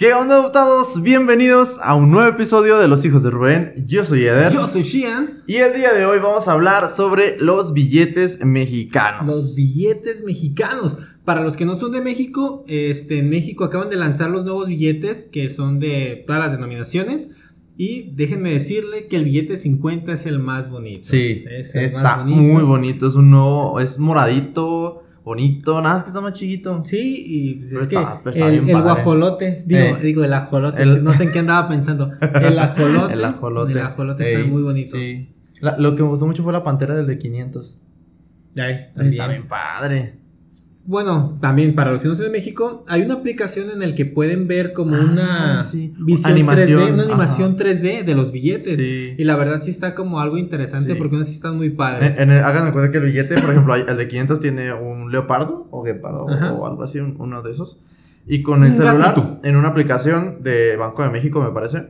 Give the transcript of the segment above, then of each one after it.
¿Qué onda, adoptados? Bienvenidos a un nuevo episodio de Los Hijos de Rubén. Yo soy Eder. Yo soy Shian. Y el día de hoy vamos a hablar sobre los billetes mexicanos. Los billetes mexicanos. Para los que no son de México, este, en México acaban de lanzar los nuevos billetes que son de todas las denominaciones. Y déjenme decirle que el billete 50 es el más bonito. Sí, Es el está más bonito. muy bonito. Es un nuevo, es moradito, bonito. Nada más que está más chiquito. Sí, y pues Pero es que está- el, el guajolote, digo, Eh. digo el ajolote, El- es que no sé en qué andaba pensando. El ajolote. El ajolote. El ajolote está muy bonito. Sí. La- lo que me gustó mucho fue la pantera del de 500. Ay, Está bien padre. Bueno, también para los que no son de México, hay una aplicación en la que pueden ver como Ah, una sí. visión Animación, 3D, una animación ajá. 3D de los billetes. Sí. Y la verdad sí está como algo interesante Sí. porque unos sí están muy padres. En, en el, hagan de cuenta que el billete, por ejemplo, el de 500 tiene un leopardo o guepardo Ajá. o algo así, un- uno de esos. Y con el Un celular, gatito. en una aplicación de Banco de México, me parece,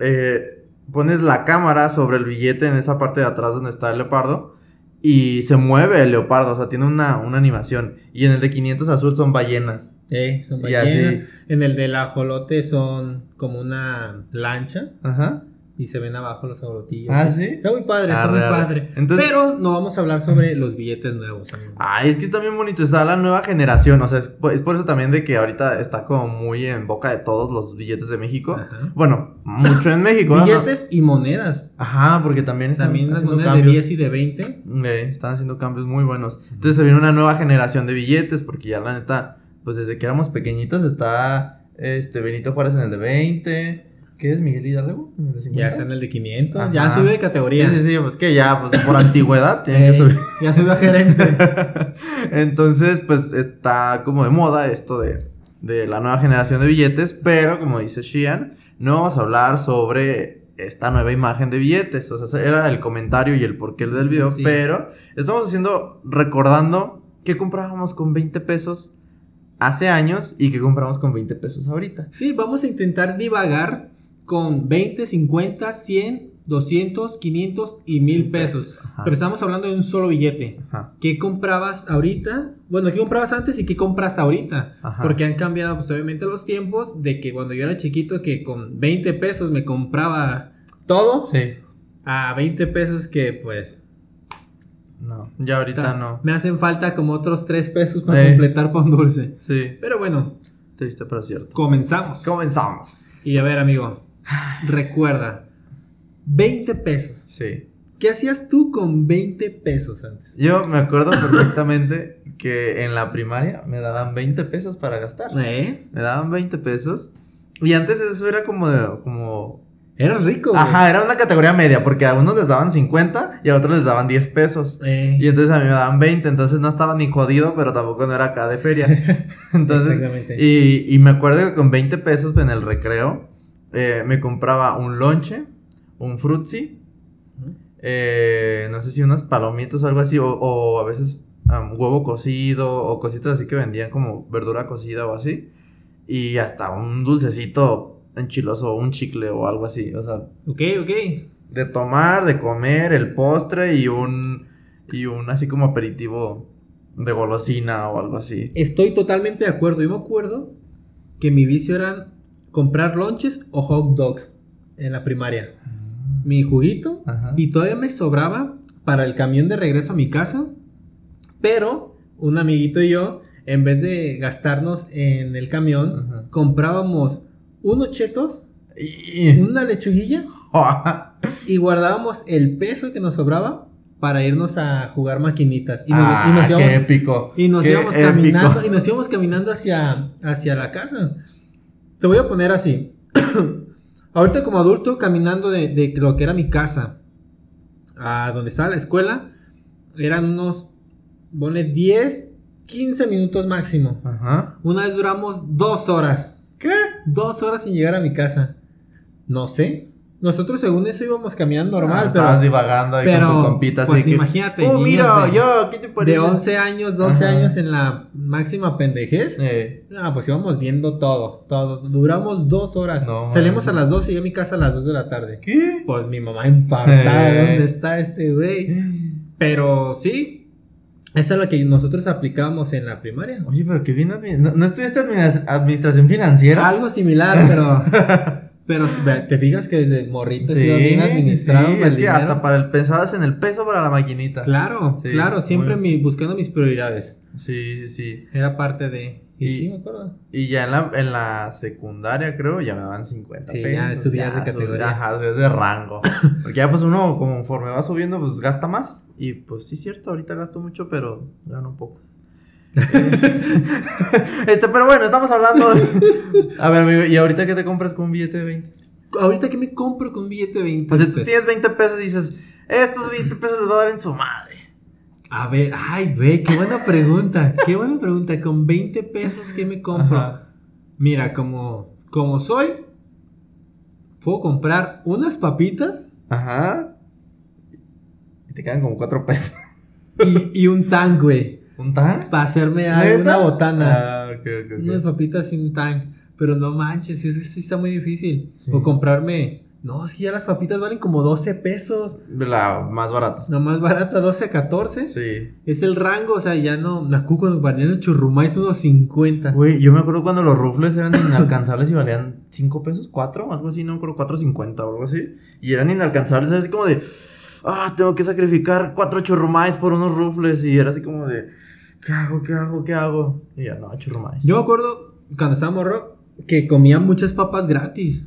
eh, pones la cámara sobre el billete en esa parte de atrás donde está el leopardo y se mueve el leopardo, o sea, tiene una, una animación. Y en el de 500 azul son ballenas. Eh, son Y así. ballenas. En el del ajolote son como una lancha Ajá. Y se ven abajo los ajolotillos. Ah, ¿sí? Está muy padre, está muy arre. padre. Entonces- Pero no vamos a hablar sobre los billetes nuevos, amigo. Ay, es que está bien bonito, está la nueva generación, o sea, es, por- es por eso también de que ahorita está como muy en boca de todos los billetes de México. Ajá. Bueno, mucho en México. ¿no? Billetes y monedas. Ajá, porque también están También las monedas de cambios. 10 y de 20. Eh, están haciendo cambios muy buenos. Entonces se viene una nueva generación de billetes, porque ya la neta, pues desde que éramos pequeñitos está este Benito Juárez en el de 20. ¿Qué es Miguel Hidalgo? ¿En el de 50? Ya está en el de 500. Ajá. Ya subió de categoría. Sí, sí, sí, pues que ya, pues por antigüedad tienen que subir. Ya subió a gerente. Entonces, pues está como de moda esto de, de la nueva generación de billetes, pero como dice Shian, no vamos a hablar sobre esta nueva imagen de billetes. O sea, era el comentario y el porqué del video, Sí. pero estamos haciendo, recordando que comprábamos con 20 pesos hace años y que compramos con 20 pesos ahorita. Sí, vamos a intentar divagar con 20, 50, 100, 200, 500 y 1000 pesos. Ajá. Pero estamos hablando de un solo billete. Ajá. ¿Qué comprabas ahorita? Bueno, ¿qué comprabas antes y qué compras ahorita? Ajá. Porque han cambiado, pues obviamente, los tiempos de que cuando yo era chiquito, que con 20 pesos me compraba todo, Sí. a 20 pesos que, pues, No, ya ahorita no. me hacen falta como otros 3 pesos para completar pan dulce. Sí, Pero bueno, triste pero cierto. comenzamos. Comenzamos. Y a ver, amigo, recuerda, 20 pesos. Sí. ¿Qué hacías tú con 20 pesos antes? Yo me acuerdo perfectamente que en la primaria me daban 20 pesos para gastar. ¿Eh? Me daban 20 pesos. Y antes eso era como de, como... Eras rico, güey. Ajá, era una categoría media, porque a unos les daban 50 y a otros les daban 10 pesos. Eh, Y entonces a mí me daban 20, entonces no estaba ni jodido, pero tampoco no era acá de feria. Entonces, Exactamente. y, y me acuerdo que con 20 pesos en el recreo eh, me compraba un lonche, un frutzi, eh, no sé si unas palomitas o algo así, o, o a veces am, huevo cocido o cositas así que vendían como verdura cocida o así. Y hasta un dulcecito enchiloso, un chicle o algo así. O sea, Ok, ok. de tomar, de comer, el postre y un, y un así como aperitivo de golosina o algo así. Estoy totalmente de acuerdo. Yo me acuerdo que mi vicio era comprar lonches o hot dogs en la primaria. Mi juguito Ajá. y todavía me sobraba para el camión de regreso a mi casa. Pero un amiguito y yo, en vez de gastarnos en el camión, Ajá. comprábamos unos chetos, Y- una lechuguilla y guardábamos el peso que nos sobraba para irnos a jugar maquinitas. Y nos, ah, y nos qué íbamos, épico. y nos qué íbamos épico. caminando y nos íbamos caminando hacia, hacia la casa. Te voy a poner así. Ahorita como adulto caminando de, de lo que era mi casa a donde estaba la escuela, eran unos, ponle 10, 15 minutos máximo. Ajá. Una vez duramos dos horas. ¿Qué? Dos horas sin llegar a mi casa. No sé. Nosotros según eso íbamos caminando normal, Ah, pero... Estabas divagando ahí pero, con tu compita así pues que, imagínate, Oh, mira, de- yo, ¿qué te parece? De 11 años, 12 Ajá. años en la máxima pendejez. Eh, Ah, pues íbamos viendo todo, todo. Duramos dos horas. No, Salimos a las 2 y llegué a mi casa a las 2 de la tarde. ¿Qué? Pues mi mamá infartada, Eh. ¿dónde está este güey? Pero sí, Esa es la que nosotros aplicábamos en la primaria. Oye, pero que bien. ¿No, no estudiaste admi- administración financiera? Algo similar, pero. pero te fijas que desde morrito sido bien sí, administrado. sí, el es que dinero. hasta para el, pensabas en el peso para la maquinita. Claro, Sí, claro, siempre mi, buscando mis prioridades. Sí, sí, sí. Era parte de. Y, Y- sí, me acuerdo. Y ya en la, en la secundaria, creo, ya me daban 50 Sí, pesos. ya subías de sub- categoría. Ajá, subías de rango. Porque ya pues uno, conforme va subiendo, pues gasta más. Y pues sí, cierto, ahorita gasto mucho, pero gano un poco. este, pero bueno, estamos hablando. A ver, amigo, ¿y ahorita qué te compras con un billete de 20? Ahorita que me compro con billete de 20 O sea, tú pesos? tienes 20 pesos y dices, estos 20 pesos les voy a dar en su madre. A ver, ay, ve, qué buena pregunta. qué buena pregunta. Con 20 pesos, ¿qué me compro? Ajá. Mira, como, como soy, puedo comprar unas papitas Ajá. Y te quedan como 4 pesos. y, y un tan, güey. ¿Un tan? Para hacerme ¿Neta? alguna botana. Ah, ok, ok. Unas papitas y un tan. Pero no manches, es que sí está muy difícil. Sí. O comprarme. No, es que ya las papitas valen como 12 pesos. La más barata. La más barata, 12 a 14. Sí. Es el rango, o sea, ya no. Me acuerdo cuando valían el churrumais unos 50. Güey, yo me acuerdo cuando los rufles eran inalcanzables y valían 5 pesos, 4, algo así, no me acuerdo, 4.50 o algo así. Y eran inalcanzables, así como de, ah, tengo que sacrificar 4 churrumais por unos rufles. Y era así como de, ¿qué hago, qué hago, qué hago? Y ya, no, churrumais. Yo me acuerdo cuando estaba morro que comía muchas papas gratis.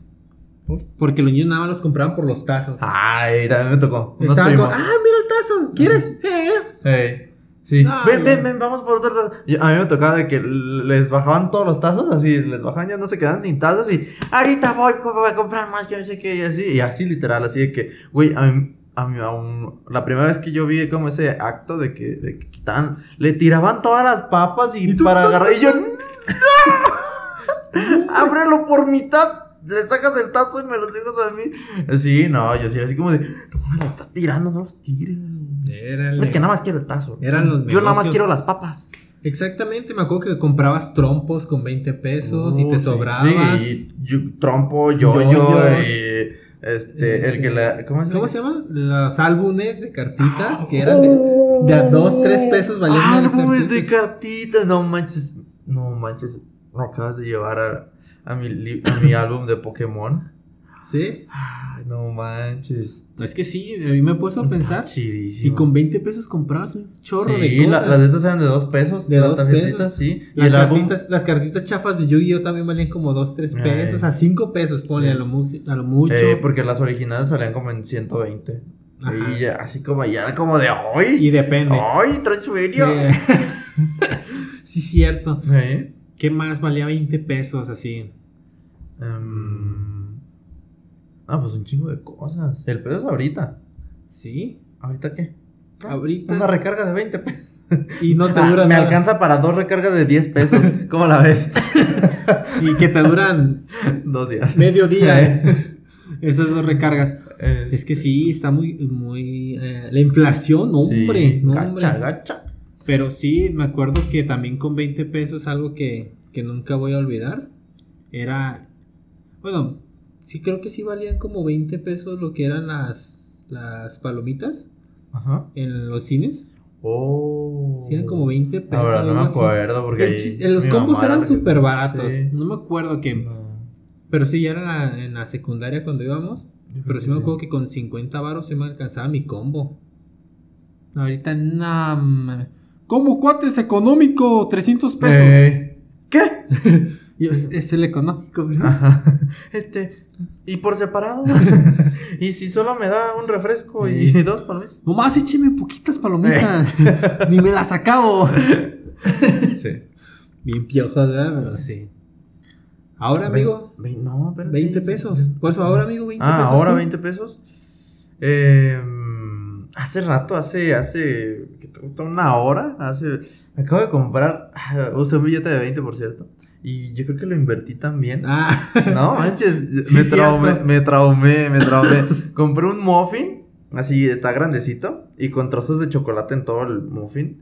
¿Por? Porque los niños nada más los compraban por los tazos. Ay, también me tocó. Unos Estaban con, ah, mira el tazo, ¿quieres? Eh, eh. Ey, Sí. Ay, ven, ven, ven, vamos por otro tazo. Y a mí me tocaba de que les bajaban todos los tazos, así, les bajaban, ya no se quedaban sin tazos y ahorita voy, co- voy a comprar más, yo no sé qué, y así, y así literal, así de que, güey, a mí, a mí, a un- la primera vez que yo vi como ese acto de que, de que quitaban, le tiraban todas las papas y, para agarrar, y yo, ¡No! ábrelo por mitad. Le sacas el tazo y me los dejas a mí. Sí, no, yo sí, así como de, no me lo estás tirando, no los tires. Érale. Es que nada más quiero el tazo. Eran los Yo nada más quiero las papas. Exactamente, me acuerdo que comprabas trompos con 20 pesos y te sí, sobraba. Sí, y yo- trompo, yo, yo, Yoyos. y este, el que la. ¿Cómo se ¿Cómo llama? se llaman? Los álbumes de cartitas que eran de, de a dos, tres pesos valían las Álbumes de cartitas. no manches. No manches. Me acabas de llevar a, a, mi, a mi álbum de Pokémon. ¿Sí? Ay, no manches. Es que sí, a mí me he puesto a pensar. Chidísimo. Y con 20 pesos comprabas un chorro sí, de la- cosas. las de estas eran de dos pesos. De las dos tarjetitas, pesos. sí. Y Las, álbum. cartitas, las cartitas chafas de Yu-Gi-Oh también valían como 2, 3 Ay. pesos, a 5 pesos, ponle Sí. a, lo a lo mucho. eh, porque las originales salían como en 120. Ajá. Y ya, así como ya era como de hoy. Y depende. ¡Ay, traes feria! Eh, sí, cierto. ¿Eh? ¿Qué más valía 20 pesos así? Em, ah, pues un chingo de cosas. El pedo es ahorita. ¿Sí? ¿Ahorita qué? Ah, Ahorita. Una recarga de 20 pesos. Y no te Ah, duran me nada. alcanza para dos recargas de 10 pesos. ¿Cómo la ves? Y que te duran Dos días. medio día. ¿eh? Esas dos recargas. Es, Es que sí, está muy, muy... eh, la inflación, hombre. sí, no, gacha, hombre. gacha. Pero sí, me acuerdo que también con 20 pesos, algo que, que nunca voy a olvidar, era... Bueno, sí creo que sí valían como 20 pesos lo que eran las, las palomitas Ajá. en los cines. Oh. Sí, eran como 20 pesos. Ahora no me así. acuerdo porque El ahí chis- los combos eran súper baratos. Sí. No me acuerdo que... No, Pero sí, ya era en la, en la secundaria cuando íbamos. Pero sí me acuerdo que con 50 varos se me alcanzaba mi combo. Ahorita, mames. ¿Cómo cuates económico? 300 pesos. Eh, ¿Qué? Y es, es el económico, ¿verdad? Ajá. Este. Y por separado. y si solo me da un refresco y dos palomitas. Nomás écheme poquitas palomitas. Ni me las acabo. Sí. Bien piojos, ¿verdad? Pero sí. Ahora, amigo, Ve- no, espérate. 20 pesos. Eso ahora, amigo, 20 Ah, pesos. ahora tú. 20 pesos. Eh, hace rato, hace, hace una hora, hace, acabo de comprar, ah, usé un billete de 20, por cierto, y yo creo que lo invertí también. Ah, No, manches, Sí, me, traumé, me traumé, me traumé. Compré un muffin, así está grandecito, y con trozos de chocolate en todo el muffin.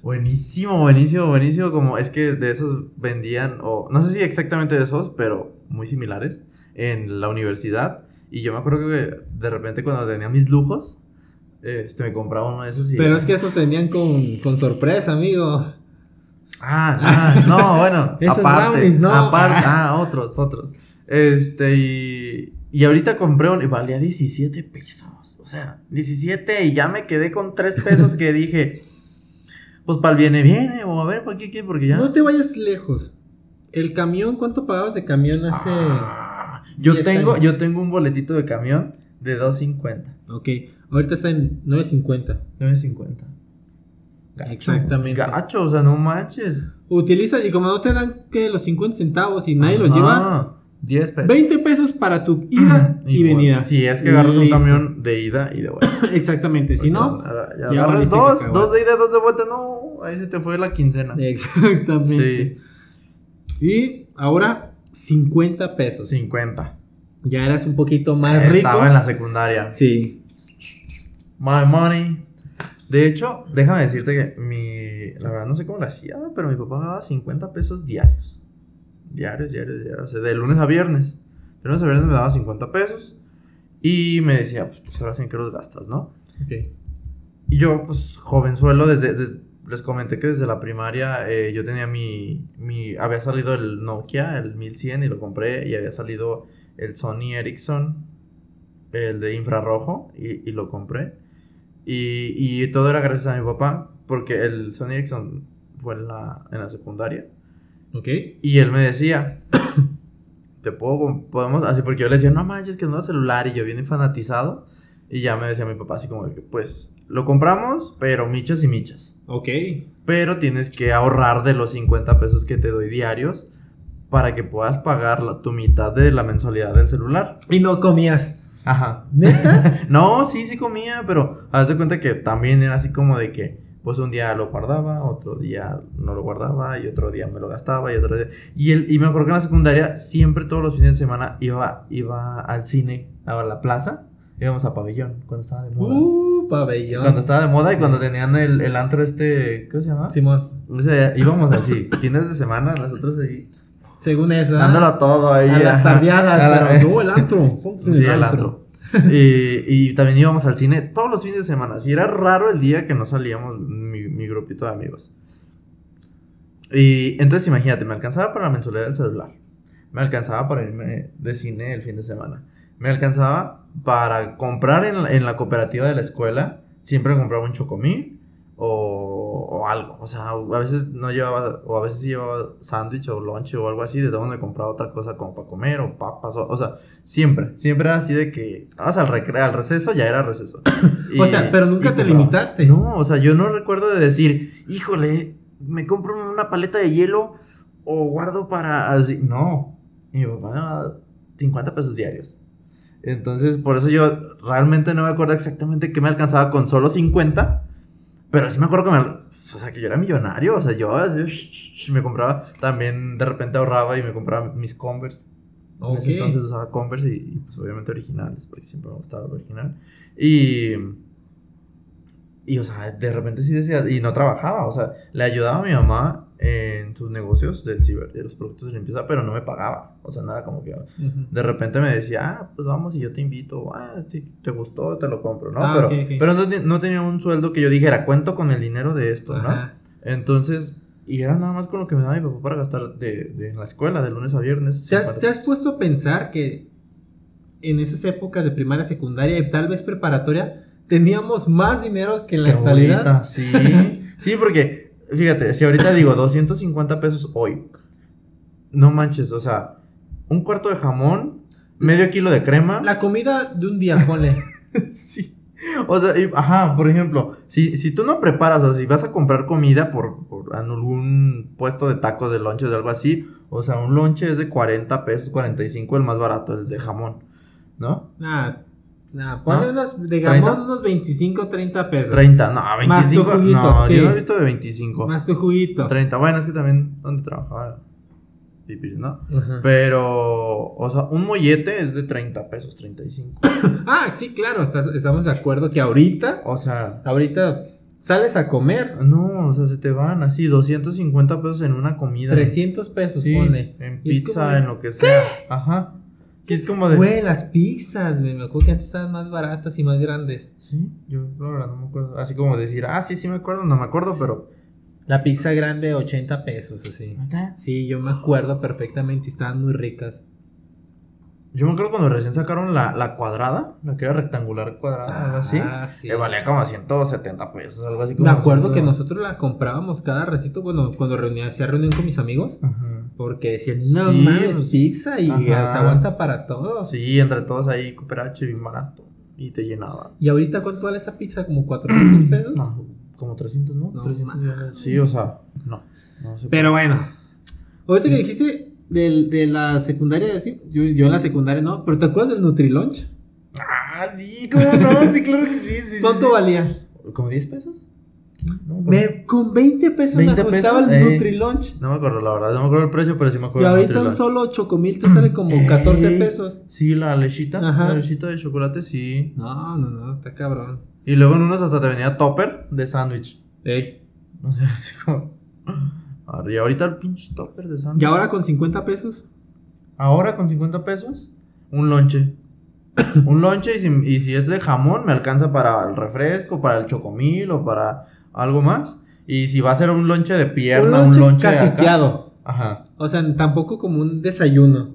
Buenísimo, buenísimo, buenísimo. Como es que de esos vendían, o no sé si exactamente de esos, pero muy similares en la universidad. Y yo me acuerdo que de repente cuando tenía mis lujos, este, me compraba uno de esos y... Pero es que esos venían con, con sorpresa, amigo. Ah, ah, no, bueno, Esos aparte, brownies, no. aparte, ah, otros, otros. Este, y, y ahorita compré uno y valía 17 pesos. O sea, 17 y ya me quedé con 3 pesos que dije, pues para el viene, viene, o a ver, ¿para qué quiere? Porque ya... No te vayas lejos. El camión, ¿cuánto pagabas de camión hace...? Ah, yo 10 tengo, años? yo tengo un boletito de camión de 2.50. Ok, ahorita está en 9.50. 9.50. Gacho, Exactamente. Gacho, o sea, no manches. Utiliza, y como no te dan que los 50 centavos y nadie los lleva, 10 pesos. 20 pesos para tu ida y venida. Si es que agarras un camión de ida y de vuelta. Exactamente, si no, ya agarras dos, cacahuate. dos de ida, dos de vuelta, no, ahí se te fue la quincena. exactamente. Y ahora 50 pesos. 50. Ya eras un poquito más rico. Estaba en la secundaria. Sí. My money. De hecho, déjame decirte que mi. La verdad no sé cómo lo hacía, pero mi papá me daba 50 pesos diarios. Diarios, diarios, diarios. O sea, de lunes a viernes. De lunes a viernes me daba 50 pesos. Y me decía, pues, pues ahora sí en qué los gastas, ¿no? Ok. Y yo, pues, jovenzuelo, desde, desde- les comenté que desde la primaria eh, yo tenía mi, mi... Había salido el Nokia, el 1100, y lo compré. Y había salido el Sony Ericsson, el de infrarrojo, y, y lo compré. Y, y todo era gracias a mi papá, porque el Sony Ericsson fue en la, en la secundaria. Ok. Y él me decía, te puedo, podemos, así porque yo le decía, no manches, que es un nuevo celular, y yo bien fanatizado. Y ya me decía mi papá así como que, pues, lo compramos, pero michas y michas. Ok. Pero tienes que ahorrar de los 50 pesos que te doy diarios para que puedas pagar la- tu mitad de la mensualidad del celular. Y no comías. Ajá. ¿Neta? No, sí, sí comía, pero haz de cuenta que también era así como de que, pues un día lo guardaba, otro día no lo guardaba, y otro día me lo gastaba, y otro día... Y, el, y me acuerdo que en la secundaria, siempre todos los fines de semana, iba, iba al cine, a la plaza, íbamos a pabellón, cuando estaba de moda. Uh, pabellón. Cuando estaba de moda y cuando tenían el, el antro este, ¿cómo se llama? Simón. O sea, íbamos así, fines de semana, nosotros ahí, Según eso. ¿ah? dándolo todo ahí. A las tardeadas, A la- pero no el antro. Sí, el antro. y, y también íbamos al cine todos los fines de semana. Y era raro el día que no salíamos mi, mi grupito de amigos. Y entonces imagínate, me alcanzaba para la mensualidad del celular. Me alcanzaba para irme de cine el fin de semana. Me alcanzaba para comprar en la, en la cooperativa de la escuela. Siempre compraba un chocomil o, o algo. O sea, a veces no llevaba, o a veces sí llevaba sándwich o lunch o algo así. De donde me compraba otra cosa como para comer o papas. O, o sea, siempre, siempre era así de que vas al recreo, al receso, ya era receso. O sea, pero nunca te compraba. limitaste. No, o sea, yo no recuerdo de decir, híjole, me compro una paleta de hielo o guardo para así. No, y mi papá me daba 50 pesos diarios. Entonces, por eso yo realmente no me acuerdo exactamente qué me alcanzaba con solo 50. Pero sí me acuerdo que me... O sea, que yo era millonario. O sea, yo así, me compraba... También de repente ahorraba y me compraba mis Converse. En Ok. ese entonces usaba Converse y, y, pues obviamente originales, porque siempre me gustaba original. Y... Y, o sea, de repente sí decía... Y no trabajaba, o sea, le ayudaba a mi mamá en sus negocios del ciber, de los productos de limpieza, pero no me pagaba. O sea, no era como que... De repente me decía, ah, pues vamos y yo te invito, ah, si te gustó, te lo compro, ¿no? Ah, pero pero no, no tenía un sueldo que yo dijera, cuento con el dinero de esto, ¿no? Entonces, y era nada más con lo que me daba mi papá para gastar de, de en la escuela, de lunes a viernes. ¿Te has, 50 te has puesto a pensar que en esas épocas de primaria, secundaria y tal vez preparatoria teníamos más dinero que en la actualidad? Sí, sí, porque, fíjate, si ahorita digo 250 pesos hoy, no manches, o sea, un cuarto de jamón, medio kilo de crema. La comida de un día, ponle. Sí. O sea, y- ajá, por ejemplo, si, si tú no preparas, o sea, si vas a comprar comida por, por en algún puesto de tacos, de lonches, de algo así, o sea, un lonche es de 40 pesos, 45, el más barato, el de jamón, ¿no? Nada, nada, ponle ¿No? unos, ¿Treinta? gamón unos 25, 30 pesos. 30, no, Más tu 25, juguito, no, sí. yo no he visto de 25. Más tu juguito. 30, bueno, es que también, ¿dónde trabajaba? ¿no? Ajá. Pero, o sea, un mollete es de 30 pesos, 35. Ah, sí, claro, estás- estamos de acuerdo que ahorita, O sea, ahorita sales a comer no, o sea, se te van así 250 pesos en una comida. 300 pesos, Sí, ponle. en pizza, como en lo que sea. Ajá. Que es como de. Güey, las pizzas, güey. Me acuerdo que antes estaban más baratas y más grandes. Sí, yo la verdad no me acuerdo. Así como decir, ah, sí, sí me acuerdo, no me acuerdo, pero. La pizza grande, 80 pesos, así. Sí, yo me acuerdo perfectamente y estaban muy ricas. Yo me acuerdo cuando recién sacaron la, la cuadrada, la que era rectangular cuadrada, algo así. Ah, sí. Que valía como 170 pesos, algo así como. Me acuerdo 100. que nosotros la comprábamos cada ratito bueno, cuando reunía, hacía reunión con mis amigos. Ajá. Porque decían, no Sí, mames, pues, pizza y se aguanta para todos. Sí, entre todos ahí, cooperache bien barato. Y te llenaba. ¿Y ahorita cuánto vale esa pizza? ¿Como 400 pesos? No, como 300, ¿no? No 300 mames. Sí, o sea, no. no se Pero bueno. Ahorita que dijiste del- de la secundaria, así, yo, yo en la secundaria no, pero ¿te acuerdas del Nutrilunch? Ah, sí, ¿cómo no? Sí, claro que sí, sí. sí, ¿Cuánto sí. valía? ¿Como 10 pesos? No, Me- con 20 pesos 20 me ajustaba pesos, el eh. Nutrilunch. No me acuerdo, la verdad, no me acuerdo el precio, pero sí me Y acuerdo. del ahorita un solo chocomil te sale como 14 Ey, pesos. Sí, la lechita. Ajá. La lechita de chocolate, sí. No, no, no, está cabrón. Y luego en unos hasta te venía topper de sándwich. Ey. O sea, así como. A ver, Y ahorita el pinche topper de sándwich. Y ahora con 50 pesos. Ahora con 50 pesos, un lonche. un lonche y si, y si es de jamón, me alcanza para el refresco, para el chocomil o para algo más. Y si va a ser un lonche de pierna, un un lonche caciqueado. Ajá. O sea, tampoco como un desayuno.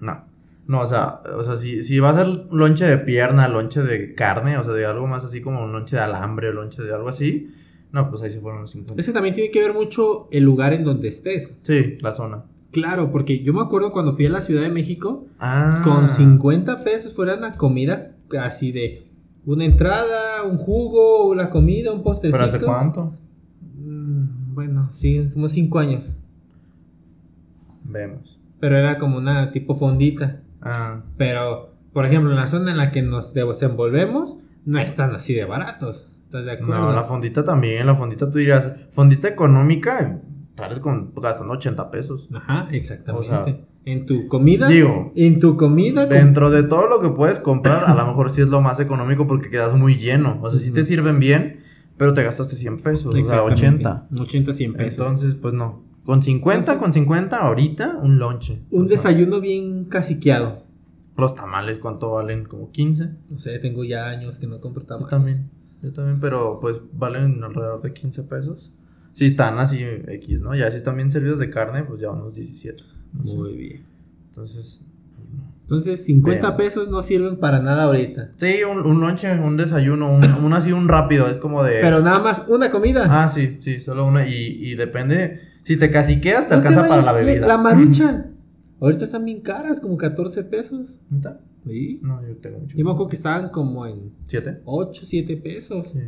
No. No, o sea, o sea si, si va a ser lonche de pierna, lonche de carne, o sea, de algo más así como un lonche de alambre o lonche de algo así, no, pues ahí se fueron los 50. Ese también tiene que ver mucho el lugar en donde estés. Sí, la zona. Claro, porque yo me acuerdo cuando fui a la Ciudad de México, Ah. con 50 pesos fuera una comida así de una entrada, un jugo, una comida, un postrecito. ¿Pero hace cuánto? Mm, bueno, sí, somos 5 años. Vemos. Pero era como una tipo fondita. Ah. Pero, por ejemplo, en la zona en la que nos desenvolvemos, no están así de baratos. ¿Estás de acuerdo? No, la fondita también, la fondita tú dirías, fondita económica, sales con, gastando 80 pesos. Ajá, exactamente. O sea, en tu comida. Digo, en tu comida. dentro de todo lo que puedes comprar, a lo mejor sí es lo más económico porque quedas muy lleno. O sea, sí te sirven bien, pero te gastaste 100 pesos, o sea, Exactamente. 80. 80, 100 pesos. Entonces, pues no. Con 50, Entonces- con 50 ahorita, un lonche. un O sea, desayuno bien caciqueado. Los tamales, ¿cuánto valen? Como 15. No sé, tengo ya años que no compro Yo tamales. también. Yo también, pero pues valen alrededor de 15 pesos. Si están así X, ¿no? Ya si están bien servidos de carne, pues ya unos 17. no sé. Muy bien. Entonces, no. Entonces, 50 Veamos. pesos no sirven para nada ahorita. Sí, un, un lonche, un desayuno, un, un así, un rápido, es como de... Pero nada más una comida. Ah, sí, sí, solo una. Y, y depende, si te caciqueas, te No alcanza para la bebida. La marucha. Ahorita están bien caras, como 14 pesos. ¿Neta? Sí. No, yo tengo mucho. Yo me acuerdo que estaban como en ¿Siete? 8, 7 pesos. Sí.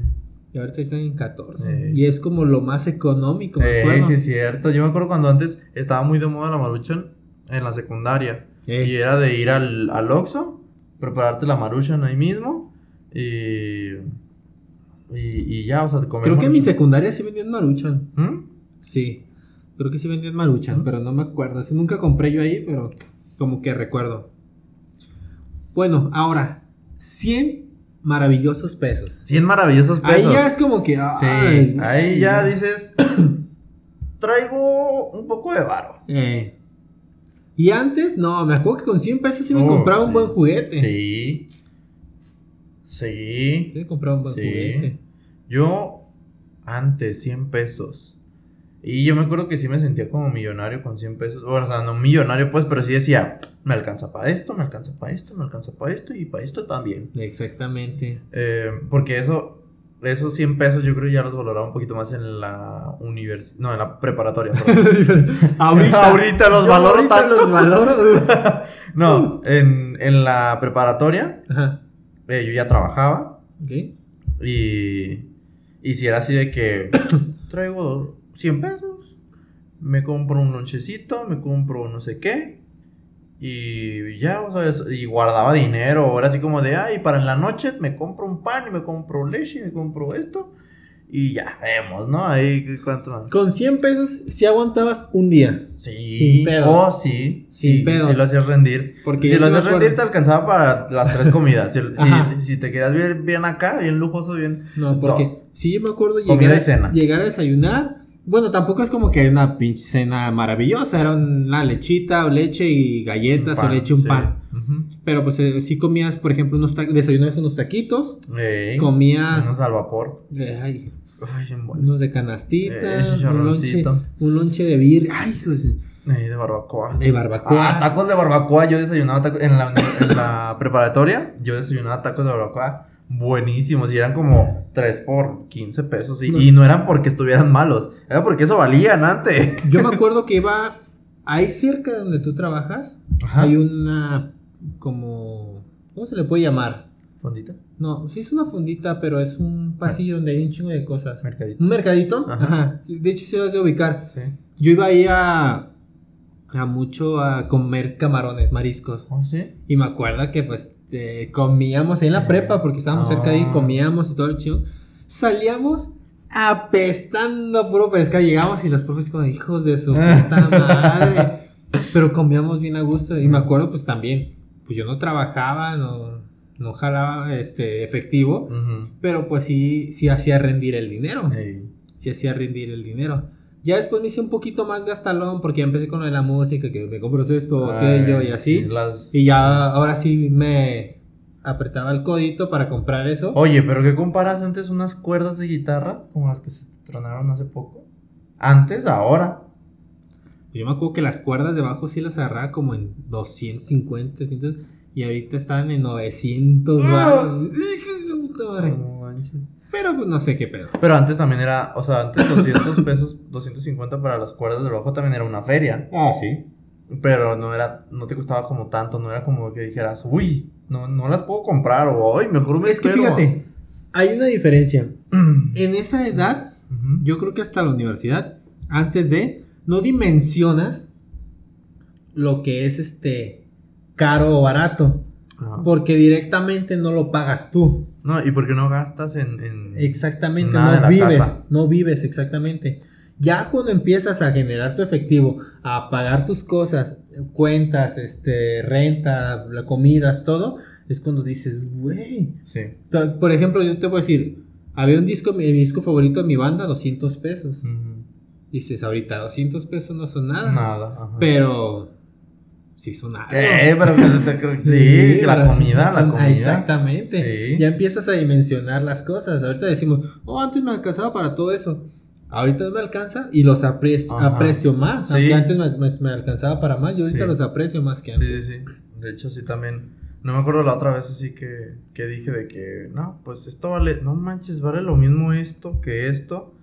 Y ahorita están en 14. Eh. Y es como lo más económico, me Eh, acuerdo. sí, es cierto. Yo me acuerdo cuando antes estaba muy de moda la maruchan en la secundaria. Eh. Y era de ir al, al Oxxo, prepararte la maruchan ahí mismo y... Y, y ya, o sea, comer Creo que en mi secundaria sí vendían maruchan. ¿Mm? Sí. Creo que sí vendían maruchan, ¿Mm? pero no me acuerdo. Así nunca compré yo ahí, pero como que recuerdo. Bueno, ahora, 100 maravillosos pesos. 100 maravillosos pesos. Ahí ya es como que. Sí, ahí ya dices, traigo un poco de varo. Eh. Y antes, no, me acuerdo que con 100 pesos sí me Oh, compraba un buen juguete. Sí. Sí. Sí me compraba un buen Sí. juguete. Yo, antes, 100 pesos. Y yo me acuerdo que sí me sentía como millonario con 100 pesos. O sea, no millonario pues, pero sí decía, me alcanza para esto, me alcanza para esto, me alcanza para esto y para esto también. Exactamente. Eh, porque eso, esos 100 pesos yo creo que ya los valoraba un poquito más en la universidad, no, en la preparatoria. ahorita, Ahorita los valoro ahorita tanto. los valoro. no, en, en la preparatoria Ajá. eh, yo ya trabajaba y, y si era así de que traigo 100 pesos, me compro un lonchecito, me compro no sé qué. Y ya, o sea, y guardaba dinero. Ahora así como de, ay, para en la noche me compro un pan y me compro leche y me compro esto. Y ya, vemos, ¿no? Ahí, ¿cuánto más? Con 100 pesos sí aguantabas un día. Sí. Sin pedo. Oh, sí. Sin sí, pedo. Sí lo hacías rendir. Porque si lo sí hacías rendir te alcanzaba para las tres comidas. Si, si, si te quedas bien, bien acá, bien lujoso, bien... No, porque Dos. sí yo me acuerdo Comida llegar, y cena. llegar a desayunar. Bueno, tampoco es como que una pinche cena maravillosa. Era una lechita o leche y galletas pan, o leche y un sí. pan. Pero pues eh, sí comías, por ejemplo, unos desayunabas unos taquitos, Ey, comías Unos al vapor. eh, ay, Ay, unos de canastita, Eh, un lonche, un lonche de birria, ay, Ey, de barbacoa. de barbacoa. Ah, tacos de barbacoa. Yo desayunaba tacos en la, en la preparatoria. Yo desayunaba tacos de barbacoa buenísimos. Y eran como 3 por 15 pesos. Y No y no eran porque estuvieran malos. Era porque eso valían antes. Yo me acuerdo que iba ahí cerca de donde tú trabajas, Ajá. hay una como ¿cómo se le puede llamar? Fondita. No, sí es una fundita, pero es un pasillo donde hay un chingo de cosas. Mercadito. ¿Un mercadito? Ajá. De hecho, sí lo has de ubicar. Sí. Yo iba ahí a, a mucho a comer camarones, mariscos. ¿Oh, sí? Y me acuerdo que pues eh, comíamos ahí en la prepa porque estábamos cerca de ahí, Ah. comíamos y todo el chido. Salíamos apestando puro pescado. Llegamos y los profes como hijos de su puta madre. Pero comíamos bien a gusto. Y me acuerdo pues también, pues yo no trabajaba, no, no jalaba este efectivo. Pero pues sí, sí hacía rendir el dinero. Sí hacía rendir el dinero. Ya después me hice un poquito más gastalón porque ya empecé con lo de la música, que me compro esto, aquello y así. las- Y ya ahora sí me apretaba el codito para comprar eso. Oye, pero ¿qué comparas antes unas cuerdas de guitarra como las que se tronaron hace poco? Antes, ahora. Yo me acuerdo que las cuerdas de bajo sí las agarraba como en 250, 300 y ahorita están en 900 baros. Hijo de su puta madre. No manches. Pero pues no sé qué pedo. Pero antes también era, o sea, antes 200 pesos, 250 para las cuerdas de bajo también era una feria. Ah, sí. Pero no era, no te costaba como tanto, no era como que dijeras, uy, no, no las puedo comprar o ay, mejor me Es que espero". fíjate, hay una diferencia. En esa edad, yo creo que hasta la universidad, antes de, no dimensionas lo que es este caro o barato, Ajá. porque directamente no lo pagas tú. No, y porque no gastas en, en- Exactamente, Nada no la vives, casa. no vives exactamente. Ya cuando empiezas a generar tu efectivo, a pagar tus cosas, cuentas, este, renta, la comidas, todo, es cuando dices, güey. Sí. Por ejemplo, yo te voy a decir, había un disco, mi disco favorito de mi banda, 200 pesos. Dices, ahorita 200 pesos no son nada. Nada. ajá. Pero sí son algo. ¿Qué? Pero que te- sí, la comida, sí la comida. Exactamente. Sí. Ya empiezas a dimensionar las cosas. Ahorita decimos, oh, antes me alcanzaba para todo eso. Ahorita no me alcanza y los aprecio más. Sí. Aunque antes me, me- me alcanzaba para más, yo ahorita Sí. los aprecio más que antes. Sí, sí, sí. De hecho, sí también. No me acuerdo la otra vez así que, que dije de que, no, pues esto vale, no manches, vale lo mismo esto que esto.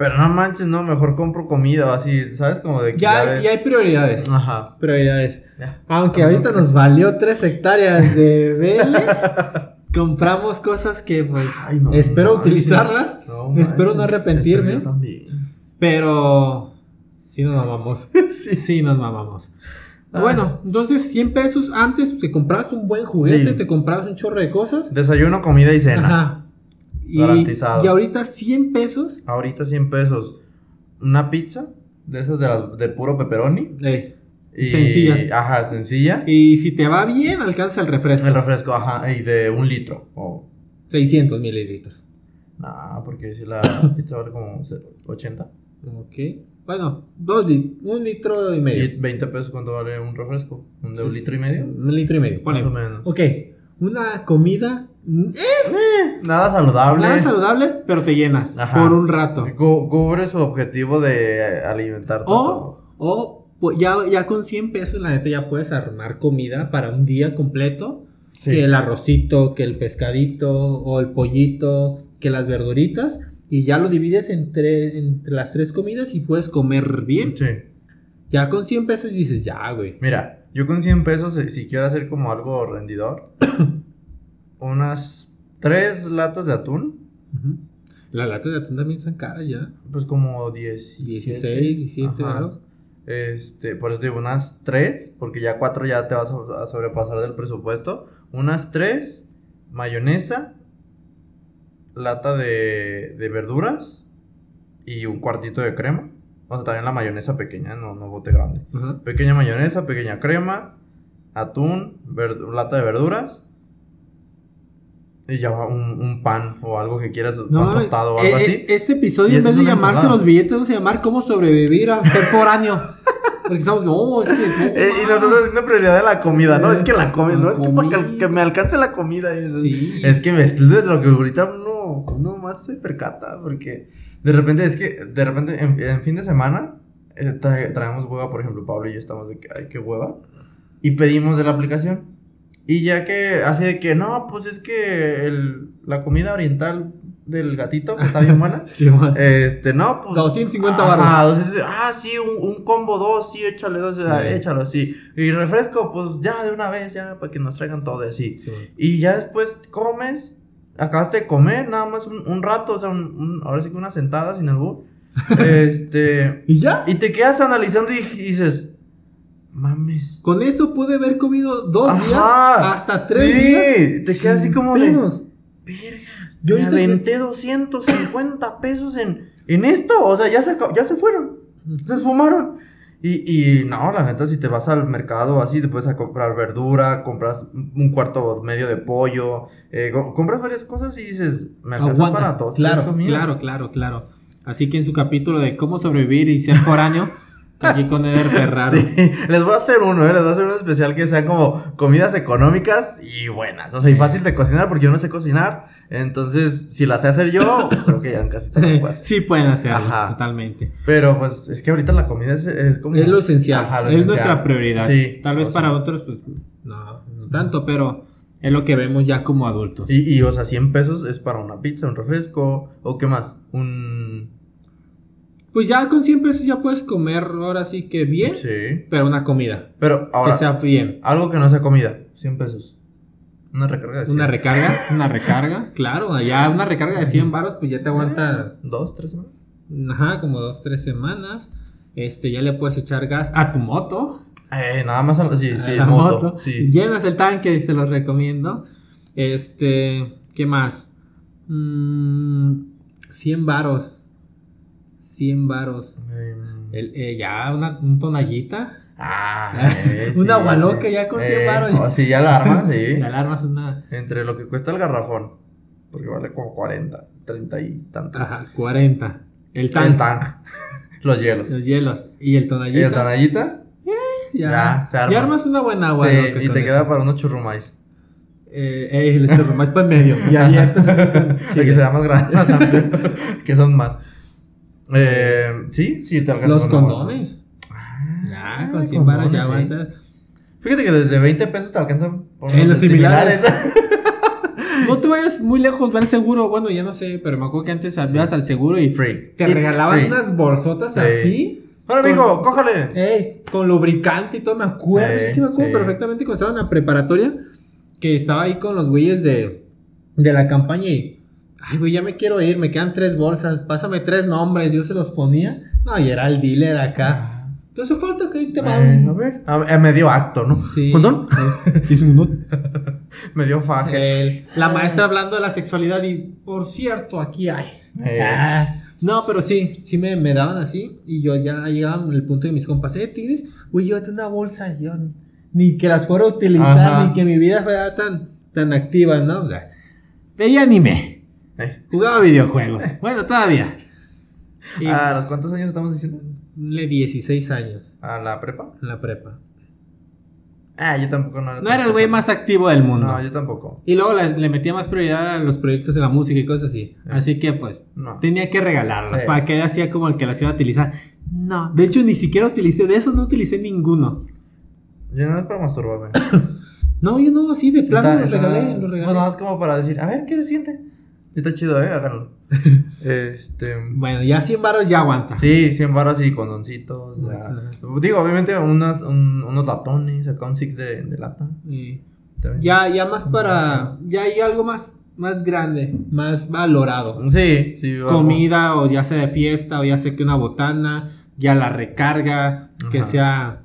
Pero no manches, no, mejor compro comida o así, ¿sabes? Como de que Ya, de- ya hay prioridades. Ajá. Prioridades. Ya. Aunque ahorita no, nos valió tres hectáreas de vele, compramos cosas que pues Ay, no espero manches. utilizarlas, No espero no arrepentirme. Espero también. pero sí nos mamamos. Sí. Sí nos mamamos. Ah. Bueno, entonces 100 pesos antes te comprabas un buen juguete, Sí. te comprabas un chorro de cosas. Desayuno, comida y cena. Ajá. Y, Garantizado. y ahorita 100 pesos. Ahorita 100 pesos. Una pizza, de esas de, las, de puro pepperoni. eh, Y, Sencilla. Ajá, sencilla. y si te va bien, alcanza el refresco. El refresco, ajá, y de un litro. O 600 mililitros. Nah, porque si la pizza vale como 80. Ok. Bueno, dos lit- un litro y ¿Y medio. 20 pesos cuánto vale un refresco? ¿Un de un litro y medio? Un litro y medio. ponle. Más o menos. Ok. Una comida eh, Nada saludable. nada saludable, pero te llenas Ajá. por un rato. Cu- cubre su objetivo de alimentar O, o pues, ya, ya con 100 pesos, la neta, ya puedes armar comida para un día completo. Sí. Que el arrocito, que el pescadito, o el pollito, que las verduritas. Y ya lo divides entre, entre las tres comidas y puedes comer bien. Sí. Ya con 100 pesos dices, ya, güey. Mira, yo con 100 pesos, eh, si quiero hacer como algo rendidor, unas tres latas de atún, Ujú. Las latas de atún también están caras ya. pues como 10. 16, 17 Ajá. varos. Este, por eso digo unas tres, porque ya cuatro ya te vas a, a sobrepasar del presupuesto. Unas tres, mayonesa, lata de, de verduras y un cuartito de crema. O sea, también la mayonesa pequeña, no, no bote grande. Pequeña mayonesa, pequeña crema, atún, lata de verduras. Y ya un, un pan o algo que quieras, No, pan tostado o eh, algo eh, así. Este episodio, en vez de llamarse ensalada. los billetes, vamos a llamar cómo sobrevivir a ser foráneo. Porque estamos, no, es que. no, Eh, y nosotros haciendo prioridad de la comida, ¿no? Es que la comida, no es que para que, me alcance la comida. Es, Sí. es que me- es lo que ahorita uno, uno más se percata, porque de repente es que, de repente en, en fin de semana eh, trae- traemos hueva, por ejemplo, Pablo y yo estamos de que, ay, qué hueva, y pedimos de la aplicación. Y ya que, así de que, no, pues es que el- la comida oriental del gatito, que está bien buena. Sí, man. Este, no, pues. 250 ajá, varos. 250, Ah, sí, un, un combo dos, sí, échale dos, ah, Sí. échalo, sí. Y refresco, pues ya de una vez, ya, para que nos traigan todo así. Sí. Y ya después comes, acabaste de comer, nada más un, un rato, o sea, un, un- ahora sí que una sentada sin albur. este. ¿Y ya? Y te quedas analizando y dices, mames. Con eso pude haber comido dos Ajá, días, hasta tres sí, días. te quedas así como de- pedos. Verga. Yo me aventé 250 pesos en, en esto. O sea, ya se, ya se fueron. Se esfumaron. Y, y no, la neta, si te vas al mercado así, te puedes a comprar verdura, compras un cuarto medio de pollo, eh, co- compras varias cosas y dices, me alcanza Aguanta. para todos. Claro, claro, claro, claro. Así que en su capítulo de cómo sobrevivir y ser foráneo, aquí con Eder Ferraro. Sí, les voy a hacer uno, ¿eh? les voy a hacer uno especial que sea como comidas económicas y buenas. O sea, y fácil de cocinar porque yo no sé cocinar. Entonces, si las sé hacer yo, creo que ya en casi todas las puedo hacer. Sí, pueden hacerlo, Ajá. totalmente. Pero pues es que ahorita la comida es, es como. Es lo esencial, Ajá, lo es esencial. nuestra prioridad. Sí. Tal vez para sea, otros, pues, no, no tanto, pero es lo que vemos ya como adultos. Y, y, o sea, 100 pesos es para una pizza, un refresco, o qué más. Un. Pues ya con 100 pesos ya puedes comer ahora sí que bien, Sí. pero una comida. Pero ahora, que sea bien. algo que no sea comida, 100 pesos. Una recarga de 100. Una recarga, una recarga, claro, allá una recarga de 100 baros, pues ya te aguanta, ¿Dos, tres semanas? ajá, como dos, tres semanas. Este, ya le puedes echar gas a tu moto. Eh, nada más. a- Sí, a sí, la moto. moto. Sí. Llenas el tanque, se los recomiendo. Este, ¿qué más? Mm, 100 varos. 100 varos. El- eh, ya una un tonallita. Ah, eh, Una sí, gualoca sí. ya con 100 Eh, varos. oh, sí, ya la armas, sí. Y alarmas una. Entre lo que cuesta el garrafón, porque vale como 40, 30 y tantos. Ajá, 40. El El tanque. tank. Los hielos. Los hielos. Y el Y tonallita. el tonallita. Ya, Ya, se arma. ya armas una buena agua. sí, y te eso. queda para unos churrumais. Eh, eh, el churro más para en medio. Y abiertos así con Para chile. que sea más grande, más amplio. que son más. Eh, sí, sí, te alcanza Los condones. Ah, Ya, con 100 baros ya aguantas. Fíjate que desde 20 pesos te alcanzan por En los similares. similares. No te vayas muy lejos, va al seguro. Bueno, ya no sé, pero me acuerdo que antes ibas al seguro y Free. te It's regalaban free. unas bolsotas Sí. así. Bueno, Con- mijo, cójale. Ey, con lubricante y todo, me acuerdo. Sí, sí, me acuerdo perfectamente cuando estaba en la preparatoria. Que estaba ahí con los güeyes de, de la campaña y. Ay, güey, ya me quiero ir, me quedan tres bolsas, pásame tres nombres, yo se los ponía. No, y era el dealer acá. Entonces falta que ahí te va Eh, a ver, a- eh, me dio acto, ¿no? Sí. ¿Condón? Dice un. Me dio faje. El- la maestra hablando de la sexualidad y, por cierto, aquí hay. Eh. Ah, no, pero sí, sí me, me daban así y yo ya llegaba al punto de mis compas, eh, tienes, güey, llévate una bolsa, y yo ni que las fuera a utilizar, Ajá. ni que mi vida fuera tan, tan activa, ¿no? O sea, veía anime, Eh. jugaba videojuegos, bueno, todavía. Y ¿A los cuántos años estamos diciendo? le 16 años ¿A la prepa? la prepa. Ah, yo tampoco no era. No era el güey más activo del mundo. No, yo tampoco. Y luego le, le metía más prioridad a los proyectos de la música y cosas así. Así que pues No. tenía que regalarlas Sí. para que él hacía como el que las iba a utilizar. No, de hecho ni siquiera utilicé, de esos no utilicé ninguno. Yo no es para masturbarme. No, yo no, así de plano los regalé, los Pues regalé. nada más como para decir, a ver, ¿qué se siente? Está chido, ¿eh? Háganlo. este... Bueno, ya 100 baros ya aguanta. Sí, 100 varas y condoncitos. Digo, obviamente unas, un- unos latones, acá un six de, de lata. Ya, ya más para, ya hay algo más, más grande, más valorado. Sí, sí. algo. Comida o ya sea de fiesta o ya sea que una botana, ya la recarga, que sea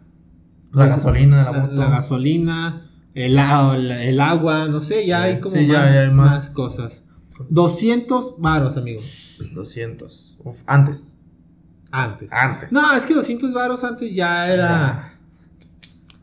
La gasolina de la moto. la gasolina, el, el, el agua, no sé, ya Sí, hay como sí, ya- más, ya hay más. más cosas. 200 varos, amigo. 200. Uf, antes. Antes. Antes. No, es que 200 varos antes ya era...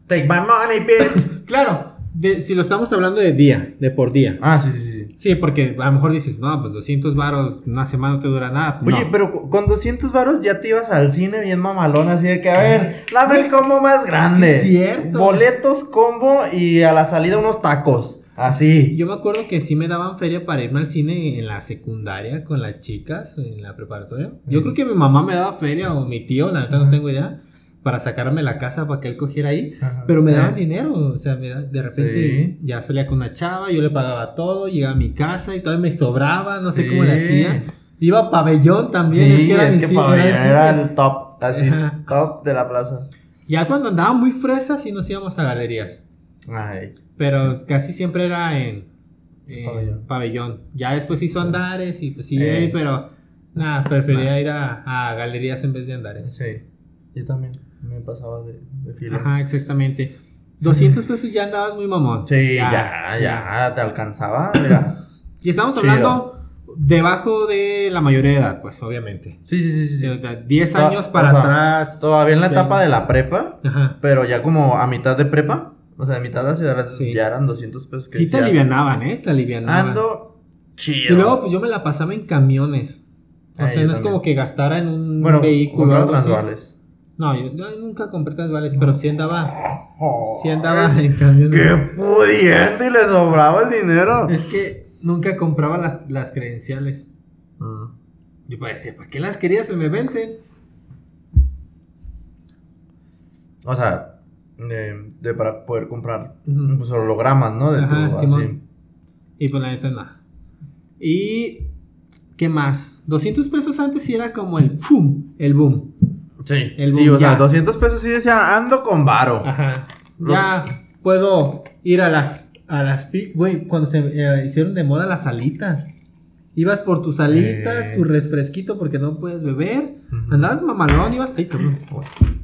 Take my money, bitch. Claro, de- si lo estamos hablando de día, de por día. ah, sí, sí, sí. sí. Sí, porque a lo mejor dices, no, pues 200 varos, una semana no te dura nada. Oye, No. pero con 200 varos ya te ibas al cine bien mamalón, así de que, a ver, dame el combo más grande. Sí, cierto. Boletos, combo y a la salida unos tacos. Así. Yo me acuerdo que sí me daban feria para irme al cine en la secundaria con las chicas, en la preparatoria. Yo creo que mi mamá me daba feria o mi tío, la neta no tengo idea, para sacarme la casa para que él cogiera ahí. Ajá. Pero me daban Eh. dinero, o sea, me da- de repente Sí. ya salía con una chava, yo le pagaba todo, llegaba a mi casa y todavía me sobraba, no sé Sí. cómo le hacía. Iba a pabellón también, sí, es que era mi que ci- para era el era cine. el top, así, Ajá. top de la plaza. Ya cuando andaba muy fresa sí nos íbamos a galerías, Ay. Pero casi siempre era en, en Pabellón. pabellón. Ya después hizo andares y pues sí, Eh. pero nada, prefería ir a, a galerías en vez de andares. Sí. Yo también me pasaba de, de fila. Ajá, exactamente. 200 pesos ya andabas muy mamón. Sí, ya, ya, te alcanzaba, mira. Y estamos Chido. hablando debajo de la mayoría de edad, pues obviamente. Sí, sí, sí, sí. O sea, 10 To- años para o sea, atrás. Todavía en la etapa de la prepa, Ajá. pero ya como a mitad de prepa, o sea, a mitad hacia la, Sí. ya eran 200 pesos que Sí te alivianaban, ¿eh? Te alivianaban. Ando Y chido. luego pues yo me la pasaba en camiones. O Ah, sea, no es como que gastara en un bueno, vehículo. transvales. No, yo, yo nunca compré transvales, pero sí andaba, sí andaba en camiones. ¡Qué pudiente! Y le sobraba el dinero. Es que nunca compraba las, las credenciales. Mm. Yo decía, ¿para qué las quería? Se me vencen. O sea, de, de para poder comprar pues, hologramas, ¿no? De Ajá, tu, Simón. así. Y pues la neta nada. Y ¿qué más? 200 pesos antes sí era como el ¡pum! El boom. Sí, El sí, boom, o sea, ya. 200 pesos sí decía, ando con varo. Ajá. Ya puedo ir a las a las güey, cuando se eh, hicieron de moda las alitas. Ibas por tus alitas, Eh. tu refresquito porque no puedes beber. Ujú. Andabas mamalón, ibas, ay, cabrón.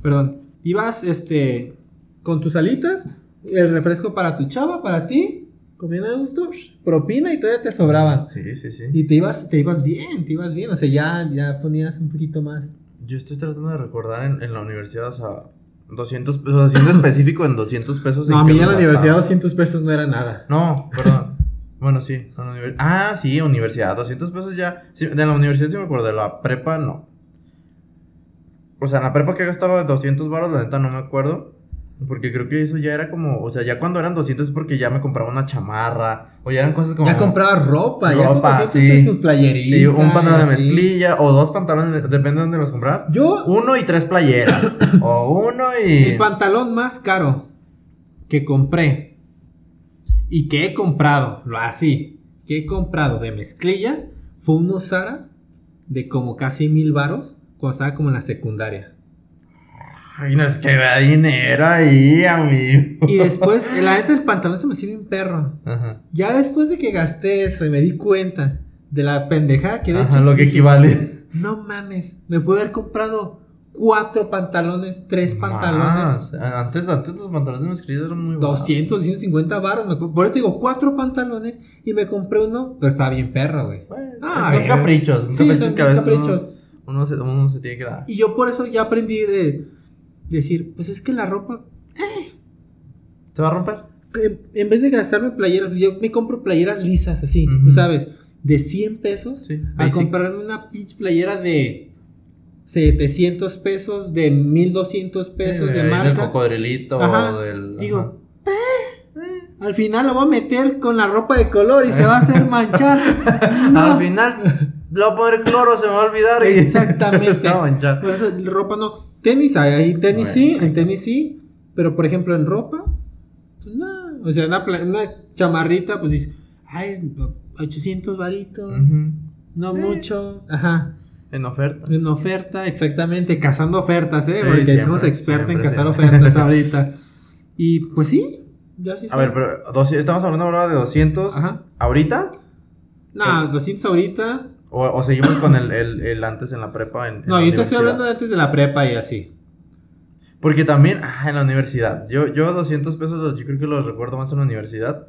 Perdón. Ibas este con tus alitas, el refresco para tu chava, para ti, comiendo de gusto, propina y todavía te sobraban. Sí, sí, sí. Y te ibas, te ibas bien, te ibas bien, o sea, ya, ya ponías un poquito más. Yo estoy tratando de recordar en, en la universidad, o sea, 200 pesos, haciendo específico en 200 pesos. No, a ¿en qué mí en la universidad gastaba? 200 pesos no era nada. No, perdón. bueno, sí. Ah, sí, universidad. 200 pesos ya. Sí, de la universidad sí me acuerdo, de la prepa no. O sea, en la prepa que gastaba 200 baros, la neta no me acuerdo. Porque creo que eso ya era como, o sea, ya cuando eran 200 es porque ya me compraba una chamarra. O ya eran cosas como... Ya compraba ropa, ya Ropa, 200 sí. pesos playeritas. Sí, un pantalón de mezclilla o dos pantalones, depende de dónde los comprabas. Yo, Uno y tres playeras. o uno y. el pantalón más caro que compré y que he comprado, lo así, que he comprado de mezclilla, fue uno Sara de como casi mil varos cuando estaba como en la secundaria. Ay, no es que vea dinero ahí, amigo. Y después, la neta del pantalón se me hacía bien perro. Ajá. Ya después de que gasté eso y me di cuenta de la pendejada que había Ajá, hecho, lo que equivale. No mames, me pude haber comprado cuatro pantalones, tres pantalones. Más. Antes, antes los pantalones de mezclilla eran muy baratos. 200, 250 baros. Por eso te digo, cuatro pantalones y me compré uno, pero estaba bien perro, güey. Pues, Ah, son caprichos. Son Sí, caprichos son que a veces caprichos. Uno, uno se, uno se tiene que dar. Y yo por eso ya aprendí de decir, pues es que la ropa, ¿Se va a romper? en vez de gastarme playeras, yo me compro playeras lisas así, tú sabes, de 100 pesos Sí. a comprarme una pinche playera de 700 pesos, de 1200 pesos Sí, de marca. Del cocodrilito. Ajá. Del, Digo, "Eh, al final lo voy a meter con la ropa de color y se va a hacer manchar. No. Al final, le voy a poner cloro, se me va a olvidar. y- Exactamente. Eso ropa no. Tenis hay, ahí tenis sí, en tenis sí. Pero por ejemplo en ropa, pues no. O sea, una, una chamarrita, pues dices, ay, 800 varitos, no Eh. mucho. Ajá. En oferta. En oferta, exactamente, cazando ofertas, ¿eh? Sí, Porque siempre, somos expertos en cazar siempre. ofertas ahorita. Y pues sí, ya sí. A ver, pero dos- estamos hablando ahora de 200 Ajá. ahorita. No, 200 ahorita. O, o seguimos con el, el- el antes en la prepa. En, en No, yo te estoy hablando de antes de la prepa y así. Porque también, ah, en la universidad. Yo, yo 200 pesos, yo creo que los recuerdo más en la universidad.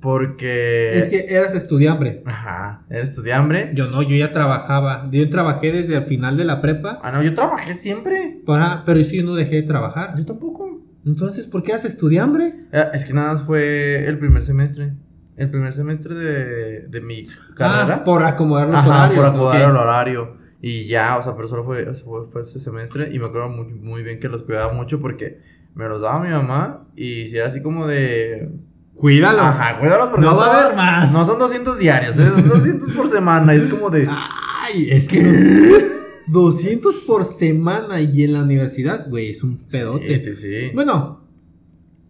Porque. Es que eras estudiambre. Ajá, eres estudiambre. Yo no, yo ya trabajaba. Yo trabajé desde el final de la prepa, Ah, no, yo trabajé siempre. para, pero sí yo no dejé de trabajar. Yo tampoco. Entonces, ¿por qué eras estudiambre? Eh, Es que nada más fue el primer semestre. El primer semestre de, de mi carrera. Ah, por acomodar los Ajá, horarios. por acomodar el horario. Y ya, o sea, pero solo fue, fue, fue ese semestre. Y me acuerdo muy, muy bien que los cuidaba mucho porque me los daba mi mamá. Y si era así como de. Cuídalos. Ajá, cuídalos porque No va a haber más. No son 200 diarios, es 200 por semana. Y es como de. Ay, es que 200 por semana y en la universidad, güey, es un pedote. Sí, sí, sí. Bueno,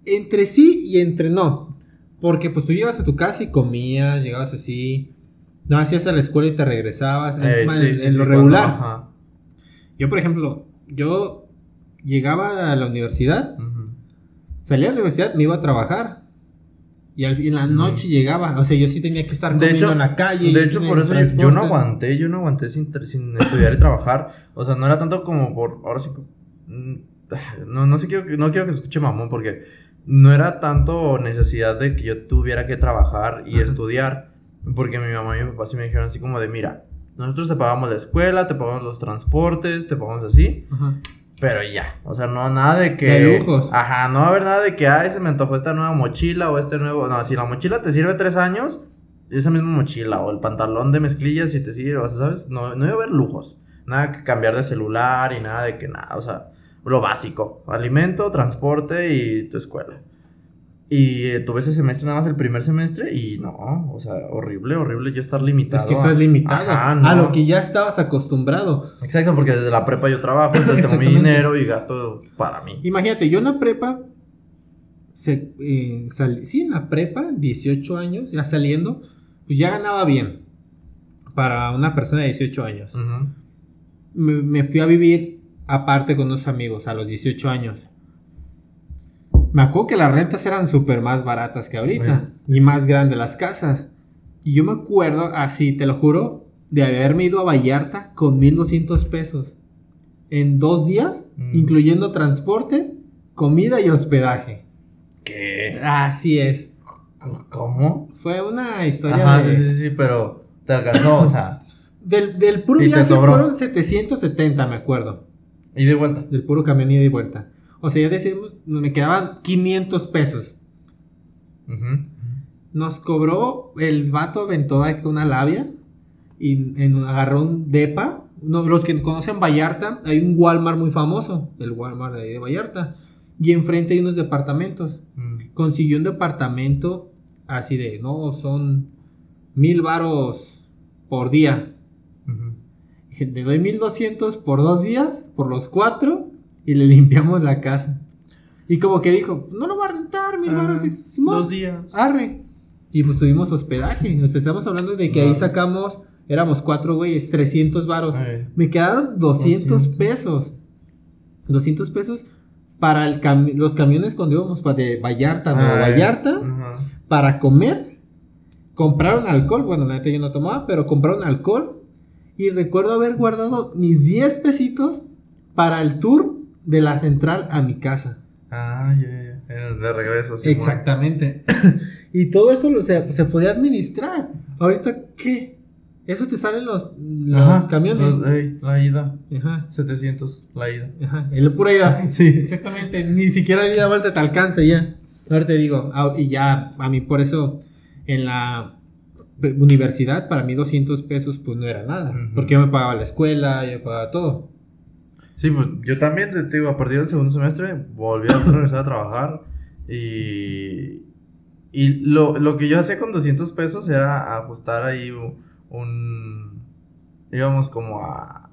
entre sí y entre no. Porque pues tú llegabas a tu casa y comías, llegabas así, no hacías a la escuela y te regresabas, en, Eh, en- sí, sí, en sí, lo cuando- regular. ajá. Yo, por ejemplo, yo llegaba a la universidad, Ujú. salía a la universidad, me iba a trabajar. Y al fin, en la noche llegaba, o sea, yo sí tenía que estar De comiendo hecho, en la calle. de hecho por eso yo, yo no aguanté, yo no aguanté sin, estudiar y trabajar. O sea, no era tanto como por, ahora sí, mm, no, no sé, quiero, no quiero que se escuche mamón porque no era tanto necesidad de que yo tuviera que trabajar y Ajá. estudiar. Porque mi mamá y mi papá sí me dijeron así como de, mira, nosotros te pagamos la escuela, te pagamos los transportes, te pagamos así. Ajá. Pero ya, o sea, no nada de que... De lujos. Ajá, no va a haber nada de que, ay, se me antojó esta nueva mochila o este nuevo... No, si la mochila te sirve tres años, esa misma mochila o el pantalón de mezclilla si te sirve, o sea, ¿sabes? No, no iba a haber lujos. Nada que cambiar de celular y nada de que nada, o sea, lo básico. Alimento, transporte y tu escuela. Y eh, tuve ese semestre nada más el primer semestre y no, o sea, horrible, horrible yo estar limitado. Es que a- estás limitado Ajá, a lo que ya estabas acostumbrado. Exacto, porque desde la prepa yo trabajo, entonces tengo mi dinero y gasto para mí. Imagínate, yo en la prepa, se, eh, sal- sí, en la prepa, 18 años, ya saliendo, pues ya ganaba bien para una persona de 18 años. Me fui a vivir aparte con unos amigos a los 18 años. Me acuerdo que las rentas eran súper más baratas que ahorita y más grandes las casas. Y yo me acuerdo, así, te lo juro, de haberme ido a Vallarta con 1200 pesos en dos días, Mm. incluyendo transporte, comida y hospedaje. ¿Qué? Así es. ¿Cómo? Fue una historia Ajá, de- sí, sí, sí, pero te alcanzó, o sea, Del, del puro viaje fueron 770, me acuerdo. Y de vuelta. Del puro camión ida y vuelta. O sea, ya decimos, me quedaban 500 pesos. Nos cobró, el vato aventó una labia y en- agarró un depa. No, los que conocen Vallarta, hay un Walmart muy famoso, el Walmart de ahí de Vallarta. Y enfrente hay unos departamentos. Mm. Consiguió un departamento así de, no, son mil varos por día. Le doy 1200 por dos días, por los cuatro, y le limpiamos la casa. Y como que dijo, no lo va a rentar, mil Ah, varos. y- Simón, Dos días. Arre. Y pues tuvimos hospedaje. Sea, estamos hablando de que ahí sacamos, éramos cuatro güeyes, 300 varos. Me quedaron 200 200. pesos. 200 pesos para el cami- los camiones cuando íbamos pa- de Vallarta a Nueva Ay. Vallarta Ajá. para comer. Compraron alcohol. Bueno, la neta yo no tomaba, pero compraron alcohol. Y recuerdo haber guardado mis 10 pesitos para el tour de la central a mi casa. Ah, ya, ya. Era De regreso, sí. Exactamente. y todo eso lo- se, se podía administrar. Ahorita, ¿qué? Eso te salen los, los Ajá, camiones. los- la ida. Ajá, 700, la ida. ajá. El pura ida. Sí. Exactamente. Ni siquiera el ida vuelta te alcanza ya. Ahora te digo, y ya, a mí por eso, en la universidad, para mí 200 pesos, pues no era nada. Porque yo me pagaba la escuela, yo pagaba todo. Sí, pues yo también, te digo, a partir del segundo semestre volví a regresar a trabajar y... Y lo, lo que yo hacía con 200 pesos era ajustar ahí un... un- íbamos como a,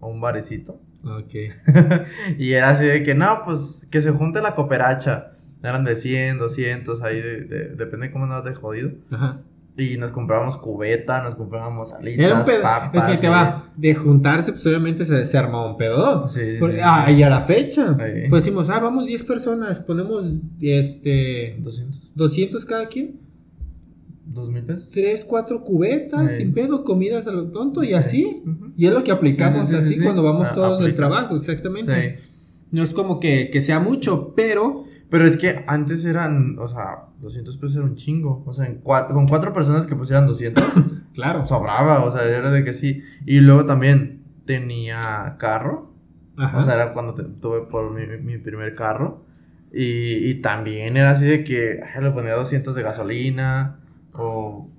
a un barecito. Ok. y era así de que, no, pues que se junte la cooperacha. Eran de 100, 200, ahí de, de- depende de cómo andas de jodido. Ajá. Y nos comprábamos cubeta, nos comprábamos alitas, Era un pedo. papas. es que te va, de juntarse, pues obviamente se, se armaba un pedo. Sí, sí, ah, y a la fecha, pues decimos, ah, vamos 10 personas, ponemos este 200. 200 cada quien, 2 mil pesos. 3, 4 cubetas, sin pedo, comidas a lo tonto y Sí. así. Y es lo que aplicamos Sí, sí, sí, así sí, sí. cuando vamos Ah, todos del trabajo, exactamente. No es como que, que sea mucho, pero Pero es que antes eran, o sea, 200 pesos era un chingo. O sea, en cuatro, con cuatro personas que pusieran 200, claro. sobraba. O sea, era de que sí. Y luego también tenía carro. Ajá. O sea, era cuando te- tuve por mi, mi primer carro. Y, y también era así de que ay, le ponía 200 de gasolina. O,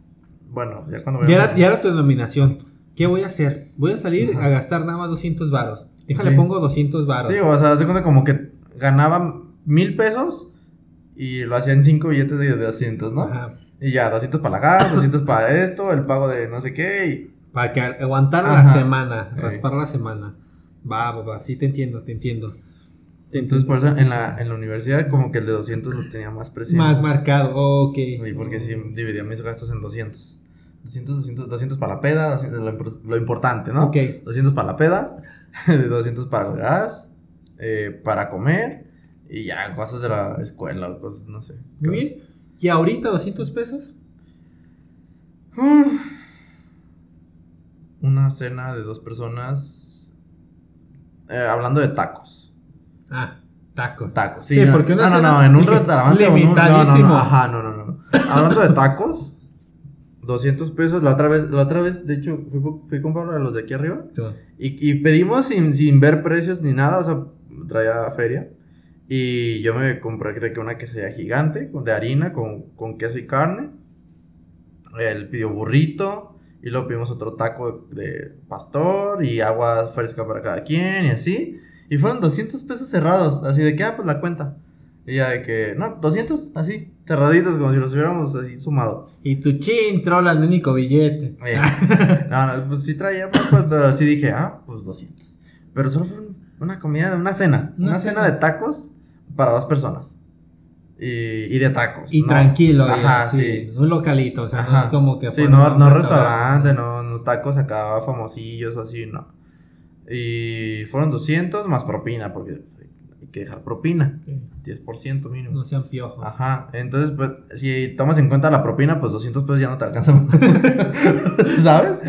bueno, ya cuando Ya vayamos era, ya era tu denominación. ¿Qué voy a hacer? Voy a salir Ajá. a gastar nada más 200 varos. Déjale, Sí. pongo 200 varos. Sí, o sea, haz de cuenta como que ganaba mil pesos y lo hacía en cinco billetes de, de 200, ¿no? Ajá. Y ya, 200 para la gas, 200 para esto, el pago de no sé qué. Y... Para que aguantara la semana, Sí. raspar la semana. Va, va, va, sí te entiendo, te entiendo. Te Entonces, por entiendo. eso en la, en la universidad, como que el de 200 lo tenía más presente. Más marcado, ok. Y porque sí dividía mis gastos en 200. 200, 200, 200 para la peda, 200 lo, lo importante, ¿no? Ok. 200 para la peda, 200 para el gas, eh, para comer y ya cosas de la escuela cosas, no sé. Bien. ¿Y ahorita 200 pesos? Una cena de dos personas. eh, hablando de tacos. Ah, tacos. Tacos, Sí, sí. no, porque una no, no, cena, no, en un restaurante. o en un- no, no, no, limitadísimo. ajá, no, no, no. Hablando de tacos, 200 pesos. La otra vez, la otra vez, de hecho, fui, fui a comprar a los de aquí arriba. Y, y pedimos sin, sin ver precios ni nada, o sea, traía feria. Y yo me compré de que una quesadilla gigante de harina con, con queso y carne. Él pidió burrito. Y luego pedimos otro taco de pastor y agua fresca para cada quien y así. Y fueron 200 pesos cerrados, así de que, ah, pues la cuenta. Y ya de que, no, 200, así, cerraditos, como si los hubiéramos así sumado. Y tu chin, trola, el único billete. Oye, no, no, pues sí traía, pues, pues, pero sí dije, ah, pues 200. Pero solo fue un- una comida, una cena. Una Una, cena. cena. de tacos para dos personas. Y, y de tacos. Y ¿no? tranquilo, Ajá, así, sí. Un localito, o sea, no Ajá. es como que. Sí, no, no restaurante, no, no tacos acá famosillos o así, no. Y fueron 200 más propina, porque hay que dejar propina. Sí. 10% mínimo. No sean piojos. Ajá, entonces pues si tomas en cuenta la propina, pues 200 pesos ya no te alcanzan. ¿Sabes?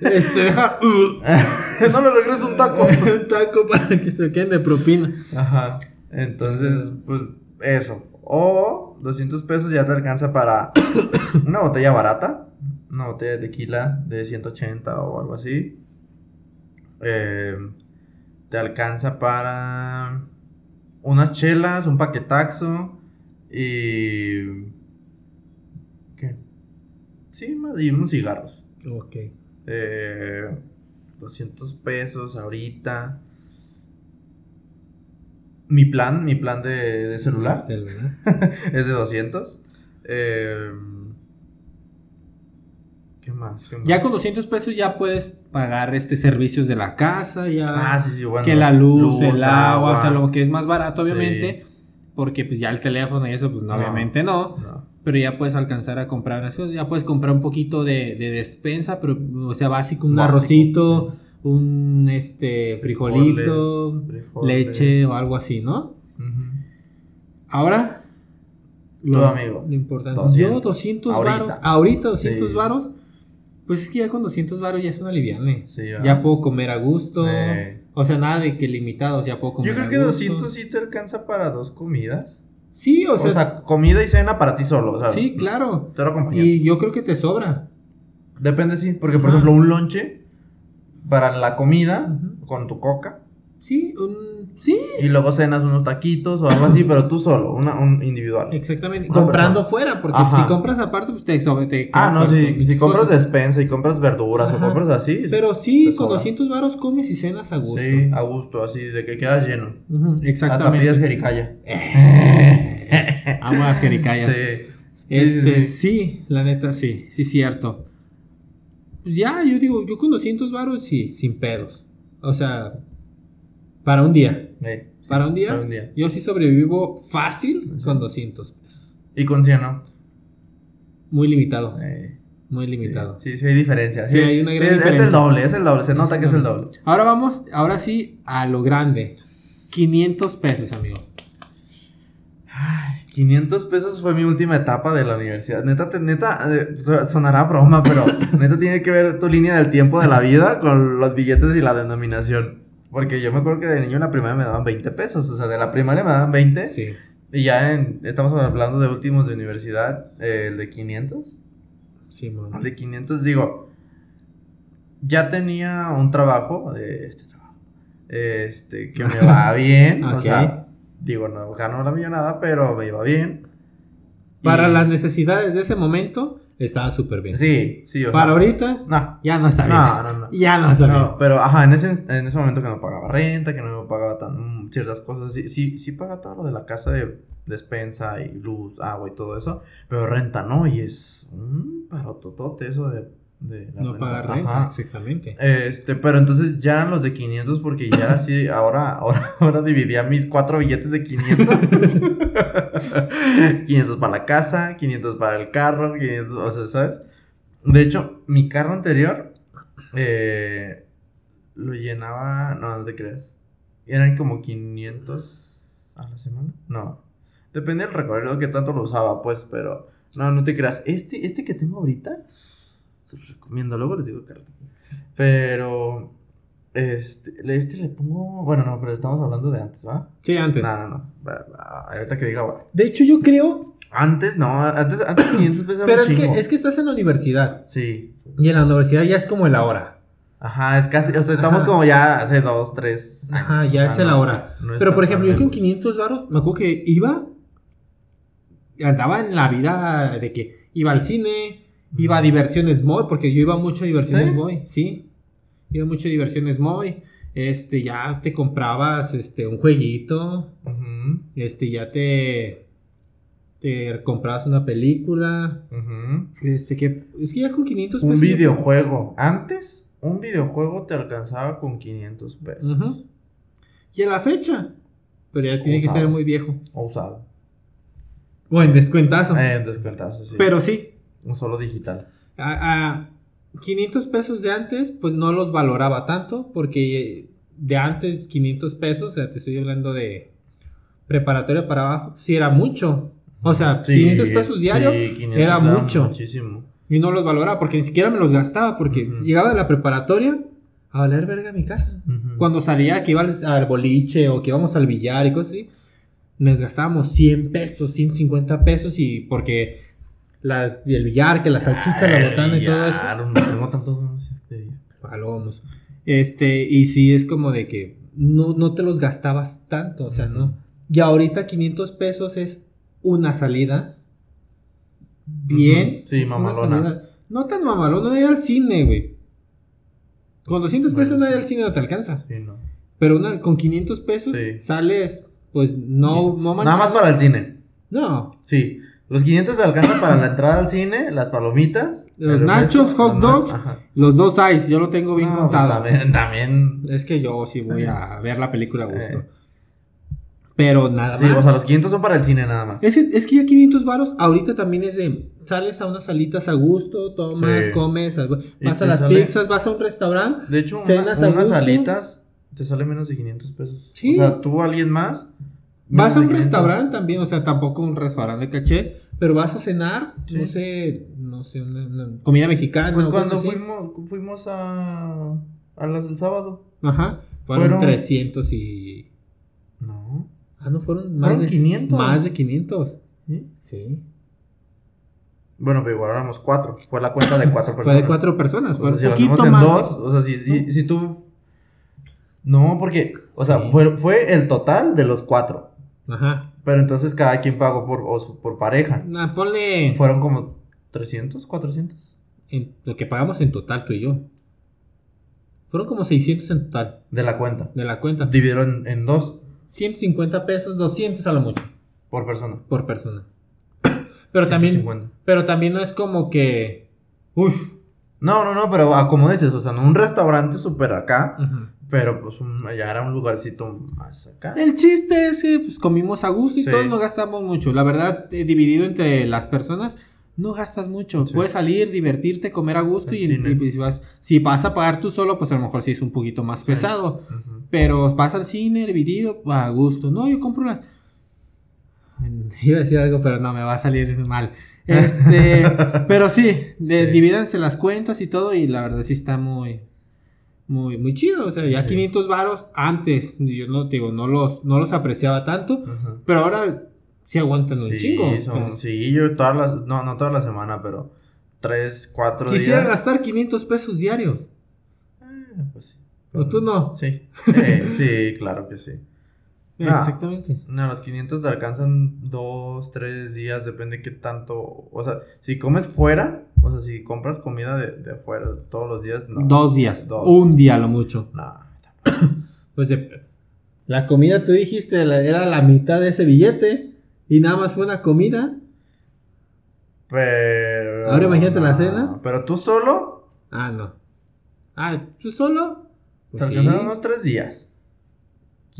Este, deja. uh, no le regreso un taco. un taco para que se queden de propina. Ajá. Entonces, pues eso. O 200 pesos ya te alcanza para una botella barata. Una botella de tequila de 180 o algo así. Eh, te alcanza para unas chelas, un paquetaxo y... ¿Qué? Sí, más- y unos cigarros. Ok. Eh, 200 pesos ahorita. Mi plan, mi plan de, de celular Celular. es de 200. Eh, ¿Qué más? ¿Qué más? Ya con 200 pesos ya puedes pagar este servicios de la casa, ya. Ah, sí, sí, bueno. que la luz, el agua, o sea, lo que es más barato, Sí. obviamente. Porque pues ya el teléfono y eso, pues no, No. obviamente no. No. Pero ya puedes alcanzar a comprar unas cosas. Ya puedes comprar un poquito de, de despensa, pero, o sea, básico, un Básico, arrocito, un este frijolito, frijoles. leche o algo así, ¿no? Ahora, lo, amigo, lo importante. 200. Yo, 200 Ahorita. varos. Ahorita, 200 Sí. varos. Pues es que ya con 200 varos ya es una liviane. Sí, Ya puedo comer a gusto. O sea, nada de que limitados, ya puedo comer Yo creo a que gusto. 200 sí te alcanza para dos comidas. Sí, o O sea, sea, comida y cena para ti solo. O sea, sí, claro. Te lo acompañan. Y yo creo que te sobra. Depende, sí. Porque, por Ajá. ejemplo, un lonche para la comida con tu coca. Sí, un... sí. Y luego cenas unos taquitos o algo así, pero tú solo, una, un individual. Exactamente. Una Comprando persona. fuera, porque Ajá. si compras aparte, pues te sobre te Ah, no, sí. Si compras cosas. despensa y compras verduras Ajá. o compras así. Pero sí, con sobra. 200 varos comes y cenas a gusto. Sí, a gusto, así, de que quedas lleno. Ujú, Hasta Exactamente. pides jericaya. Amo las jericayas. Sí. Este, sí, la neta, sí, sí, cierto. Pues ya, yo digo, yo con 200 varos, sí, sin pedos. O sea, para un día. Para un día, Para un día. yo sí sobrevivo fácil con 200 pesos. Y con 100, ¿no? Muy limitado, muy limitado. Sí, sí, hay diferencia. Sí, hay una gran es, es diferencia. el doble, es el doble. Se nota que es el doble. Ahora vamos, ahora sí, a lo grande. 500 pesos, amigo. Ay, 500 pesos fue mi última etapa de la universidad. Neta, te- neta, eh, so- sonará broma, pero neta tiene que ver tu línea del tiempo de la vida con los billetes y la denominación. Porque yo me acuerdo que de niño en la primaria me daban 20 pesos. O sea, de la primaria me daban 20. Sí. Y ya en- estamos hablando de últimos de universidad, eh, el de 500. Sí, man. El de 500, digo, ya tenía un trabajo, de este trabajo, este, que me va bien, Ok. o sea, digo, no gano la millonada, pero me iba bien. Para Y- las necesidades de ese momento, estaba súper bien. Sí, sí, o Para sea, ahorita, No, ya no está bien. no, no, no. Ya no está bien. Pero ajá, en ese, en ese momento que no pagaba renta, que no pagaba tan, ciertas cosas, sí, sí, sí paga todo lo de la casa de despensa y luz, agua y todo eso, pero renta no, y es un parototote eso de, de la No renta. pagar renta, Ajá. exactamente. Este, pero entonces ya eran los de 500 porque ya era así, ahora, ahora, ahora dividía mis cuatro billetes de 500. 500 para la casa, 500 para el carro, 500, o sea, ¿sabes? De hecho, mi carro anterior eh, lo llenaba, no, no te creas. Eran como 500 a la semana. No, depende del recorrido que tanto lo usaba, pues, pero no, no te creas. Este, este que tengo ahorita, se los recomiendo, luego les digo, Carlos. Pero, este, este le pongo, bueno, no, pero estamos hablando de antes, ¿va? Sí, antes. No, no, no. Ahorita que diga ahora. De hecho, yo creo. Antes, no, antes, antes 500 pesos era Pero es que, es que estás en la universidad. Sí. Y en la universidad ya es como el ahora. Ajá, es casi, o sea, estamos Ajá. como ya hace dos, tres años. Ajá, ya o sea, es el no- ahora. no Pero por ejemplo, yo con lejos. 500 varos, me acuerdo que iba. Andaba en la vida de que iba al cine, iba a Ujú. diversiones Moy, porque yo iba mucho a diversiones ¿Sí? Moy, sí. Iba mucho a diversiones Moy. Este, ya te comprabas este, un jueguito. Este, ya te. Te comprabas una película. Este, que. Es que ya con 500 Un pesos ya- videojuego. Antes, un videojuego te alcanzaba con 500 pesos. Y en la fecha. Pero ya tiene que ser muy viejo. O usado. O en descuentazo. Eh, en descuentazo, sí. Pero sí, Un solo digital. a, a 500 pesos de antes, pues no los valoraba tanto, porque de antes 500 pesos, o sea, te estoy hablando de preparatoria para abajo, sí era mucho. O sea, Sí, 500 pesos diario sí, 500 era mucho. Muchísimo. y no los valoraba, porque ni siquiera me los gastaba, porque llegaba de la preparatoria a valer verga mi casa. Cuando salía que iba al boliche o que íbamos al billar y cosas así, nos gastábamos 100 pesos, 150 pesos y porque las, y el billar, que la salchicha, la botana y todo eso. Claro, no tengo tantos. Palomos. Este, y sí es como de que no, no te los gastabas tanto, o sea, no. Y ahorita 500 pesos es una salida. Bien. Sí, mamalona. salida. No tan mamalona, no ir al cine, güey. Con 200 pesos Bueno, no ir al cine no te alcanza. Sí, no. Pero una, con 500 pesos Sí. sales, pues no, no Nada más para el cine. No. Sí. Los 500 te alcanzan para la entrada al cine, las palomitas, Los nachos, refresco, hot dogs. Los dos size, yo lo tengo bien No, pues contado. también, también. Es que yo sí voy a ver la película a gusto. Eh. Pero nada Sí, más. o sea, los 500 son para el cine nada más. es, que, es que ya 500 varos ahorita también es de sales a unas salitas a gusto, tomas, Sí. comes, vas a las sale- pizzas, vas a un restaurante. De hecho, una- cenas a unas gusto. alitas te sale menos de 500 pesos. Sí. O sea, tú, alguien más. Vas a un 500. restaurante también, o sea, tampoco un restaurante de caché, pero vas a cenar, Sí. no sé, no sé, una, una comida mexicana. Pues cuando fuimos, fuimos a, a las del sábado. Ajá, fueron, Fueron- 300 y... No. Ah, no, fueron más Fueron de 500. Más de 500. ¿Sí? Sí. Bueno, pero igual éramos cuatro. Fue la cuenta de cuatro Fue personas. de cuatro personas, O fue sea, si lo en más. dos, o sea, si, si, si tú... No, porque, o sea, Sí. fue, fue el total de los cuatro. Ajá. Pero entonces cada quien pagó por, o por pareja. Nah, ponle Fueron como 300, 400. en lo que pagamos en total tú y yo. Fueron como 600 en total De la cuenta. de la cuenta. Dividieron en dos 150 pesos, 200 a lo mucho por persona. por persona. Pero también, 150. pero también no es como que... Uf. No, no, no, pero ah, como dices, o sea, no un restaurante súper acá, pero pues un- ya era un lugarcito más acá. El chiste es que pues, comimos a gusto y Sí. todos no gastamos mucho. La verdad, eh, dividido entre las personas, no gastas mucho. Sí. Puedes salir, divertirte, comer a gusto y, si, vas, si vas a pagar tú solo, pues a lo mejor sí es un poquito más Sí. pesado. Ujú. Pero vas al cine dividido, a gusto. No, yo compro la... Iba a decir algo, pero no, me va a salir mal. Este, pero sí, de, Sí. divídanse las cuentas y todo y la verdad sí está muy, muy, muy chido. O sea, ya Sí. 500 varos antes, yo no te digo, no los, no los apreciaba tanto, pero ahora sí aguantan un Sí, chingo. son- sí, yo todas las, no, no toda la semana, pero tres, cuatro quisiera días. gastar 500 pesos diarios. Eh, pues sí. ¿O tú no? Sí, sí, sí, claro que sí. Exactamente. No, los 500 te alcanzan dos, tres días, depende qué tanto. O sea, si comes fuera, o sea, si compras comida de, de afuera todos los días, no. Dos días. Dos. Un día a lo mucho. No. Pues de- la comida, tú dijiste, la- era la mitad de ese billete. Y nada más fue una comida. Pero. Ahora imagínate la cena. Pero tú solo, Ah, no. Ah, ¿tú solo? te Pues sí. alcanzaron unos tres días.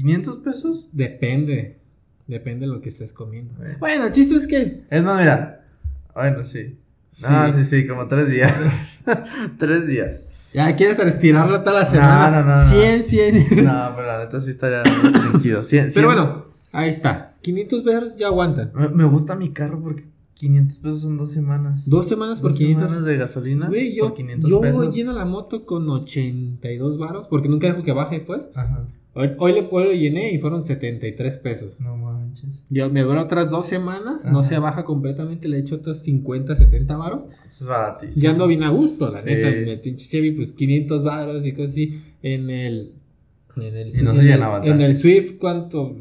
¿500 pesos? Depende. Depende de lo que estés comiendo. Bueno. Bueno, el chiste es que. Es más, mira. Bueno, sí. Sí. Ah, sí, sí, como tres días. tres días. Ya quieres estirarlo toda la semana. no, no, no. 100, 100. No, pero la neta sí estaría restringido. Cien- cien- Pero bueno, ahí está. 500 pesos ya aguantan. Me, me gusta mi carro porque 500 pesos son dos semanas. Dos semanas por Dos 500 semanas de gasolina Güey, yo, por 500 yo pesos. lleno la moto con 82 varos porque nunca dejo que baje, pues. Ajá. Hoy, le, lo llené y fueron 73 pesos. No manches. Yo, me dura otras dos semanas, no se baja completamente, le echo otros 50, 70 varos. Eso es baratísimo. Ya ando bien a gusto, la Sí. neta. En el pinche Chevy, pues 500 varos y cosas así. En el. En el, Y no en se el- En el Swift, ¿cuánto?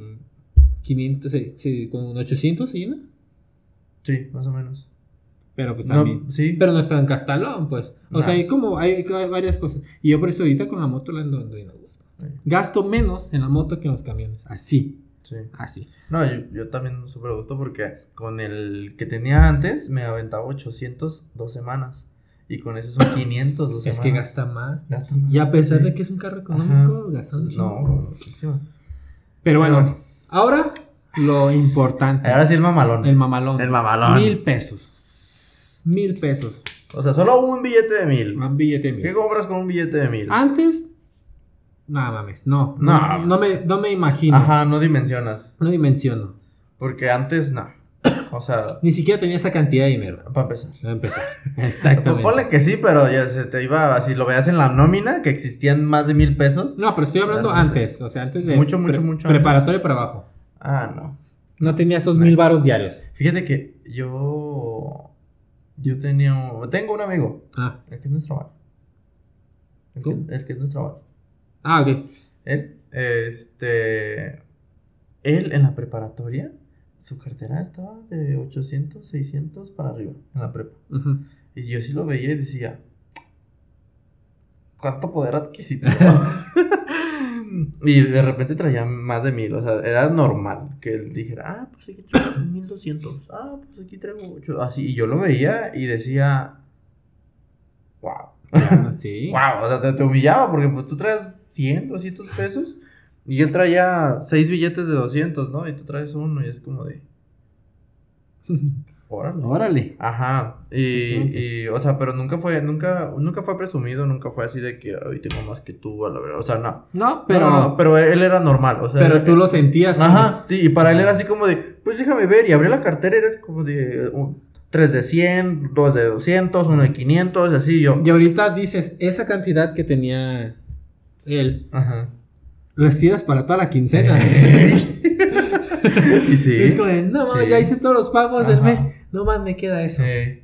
500, sí, un 800 se llena. Sí, más o menos. Pero pues No, también. sí. Pero no es tan castalón, pues. O sea, hay como, hay, hay varias cosas. Y yo por eso ahorita con la moto la ando ando Gasto menos en la moto que en los camiones. Así, Sí. así. No, yo, yo también súper gusto porque con el que tenía antes me aventaba 800 dos semanas. Y con ese son 500 dos Es semanas. que gasta más. Gasta más, Y a pesar sí. de que es un carro económico, Ajá. gasta un chingo. No, muchísimo. Pero bueno, Pero- ahora lo importante. Ahora sí el mamalón. El mamalón. El mamalón. Mil pesos. Mil pesos. O sea, solo un billete de mil. Un billete mil. ¿Qué compras con un billete de mil? Antes, nada mames, no. No. No, no me, no me imagino. Ajá, no dimensionas. No dimensiono. Porque antes, no. O sea, Ni siquiera tenía esa cantidad de dinero. para empezar. Para empezar. Exactamente. ponle que sí, pero ya se te iba, así lo veas en la nómina, que existían más de mil pesos. No, pero estoy hablando antes. O sea, antes de. Mucho, mucho, mucho Preparatorio para abajo. Ah, no. No tenía esos No. mil varos diarios. Fíjate que yo. Yo tenía. Tengo un amigo. Ah, El que es nuestro bar. El, que, el que es nuestro bar. Ah ok. Él, este. Él en la preparatoria, su cartera estaba de 800, 600 para arriba, en la prepa. Y yo sí lo veía y decía, ¿cuánto poder adquisitivo? y de repente traía más de mil, o sea, era normal que él dijera, ah, pues aquí traigo 1200, ah, pues aquí traigo 8, así, y yo lo veía y decía, wow, Ah, sí. wow, o sea, te, te humillaba porque pues tú traes 100, 200 pesos y él traía 6 billetes de 200, ¿no? Y tú traes uno y es como de, órale. Órale. Ajá, y, y, o sea, pero nunca fue, nunca, nunca fue presumido, nunca fue así de que hoy tengo más que tú, a la verdad, o sea, no. No, Pero, pero. no, no, pero él era normal, o sea. pero él- tú lo sentías. Ajá, sí, y para él era así como de, pues déjame ver, y abrí la cartera, y eres como de, un, tres de 100, dos de 200, uno de 500, y así yo. Y ahorita dices, esa cantidad que tenía él, Ajá. lo estiras para toda la quincena. y sí. Es como no mames, Sí. ya hice todos los pagos del mes. No más me queda eso. Sí.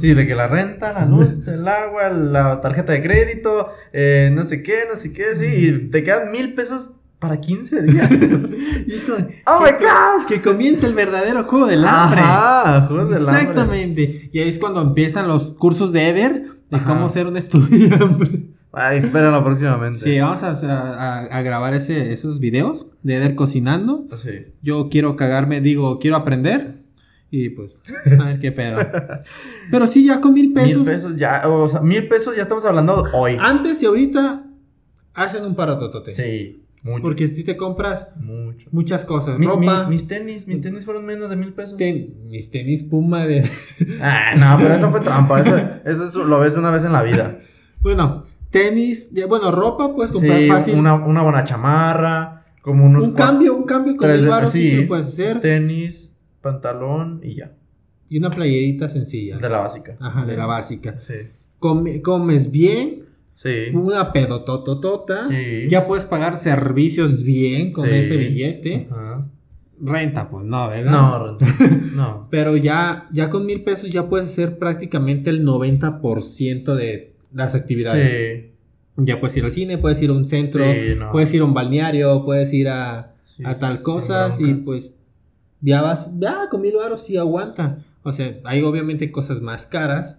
Sí, de que la renta, la luz, el agua, la tarjeta de crédito, eh, no sé qué, no sé qué, sí, y te quedan mil pesos para 15 días. Y es como, ¡Oh, que, my God! que comienza el verdadero juego del hambre. Ajá, juegos del hambre. Exactamente. Y ahí es cuando empiezan los cursos de Eder de Ajá. cómo ser un estudiante. Ay, espérenlo próximamente. Sí, vamos a, a- a grabar ese, esos videos de Eder cocinando. Sí. Yo quiero cagarme, digo, quiero aprender. Y pues, a ver qué pedo. Pero sí, ya con mil pesos. Mil pesos ya, o sea, mil pesos ya estamos hablando hoy. Antes y ahorita hacen un parototote. Sí, mucho. Porque si te compras Mucho. muchas cosas. Mi- ropa. mi- mis tenis, mis tenis fueron menos de mil pesos. ten- mis tenis Puma de. Ah, no, pero eso fue trampa. Eso, eso es- lo ves una vez en la vida. bueno, tenis. Bueno, ropa puedes comprar Sí, fácil. una, una buena chamarra, como unos un cambio, un cambio con de- baros sí, que lo puedes hacer. tenis, pantalón y ya. Y una playerita sencilla. De la básica. Ajá, de la básica. Sí. Come- comes bien, Sí. una pedotototota. Sí. Ya puedes pagar servicios bien con Sí. ese billete. Ajá. Renta, pues no, ¿verdad? No, no. Pero ya, ya con mil pesos ya puedes hacer prácticamente el 90% de las actividades. Sí. Ya puedes ir al cine, puedes ir a un centro, Sí, no. puedes ir a un balneario, puedes ir a, Sí. A tal cosas y pues ya vas, ya con mil baros sí aguanta. O sea, hay obviamente cosas más caras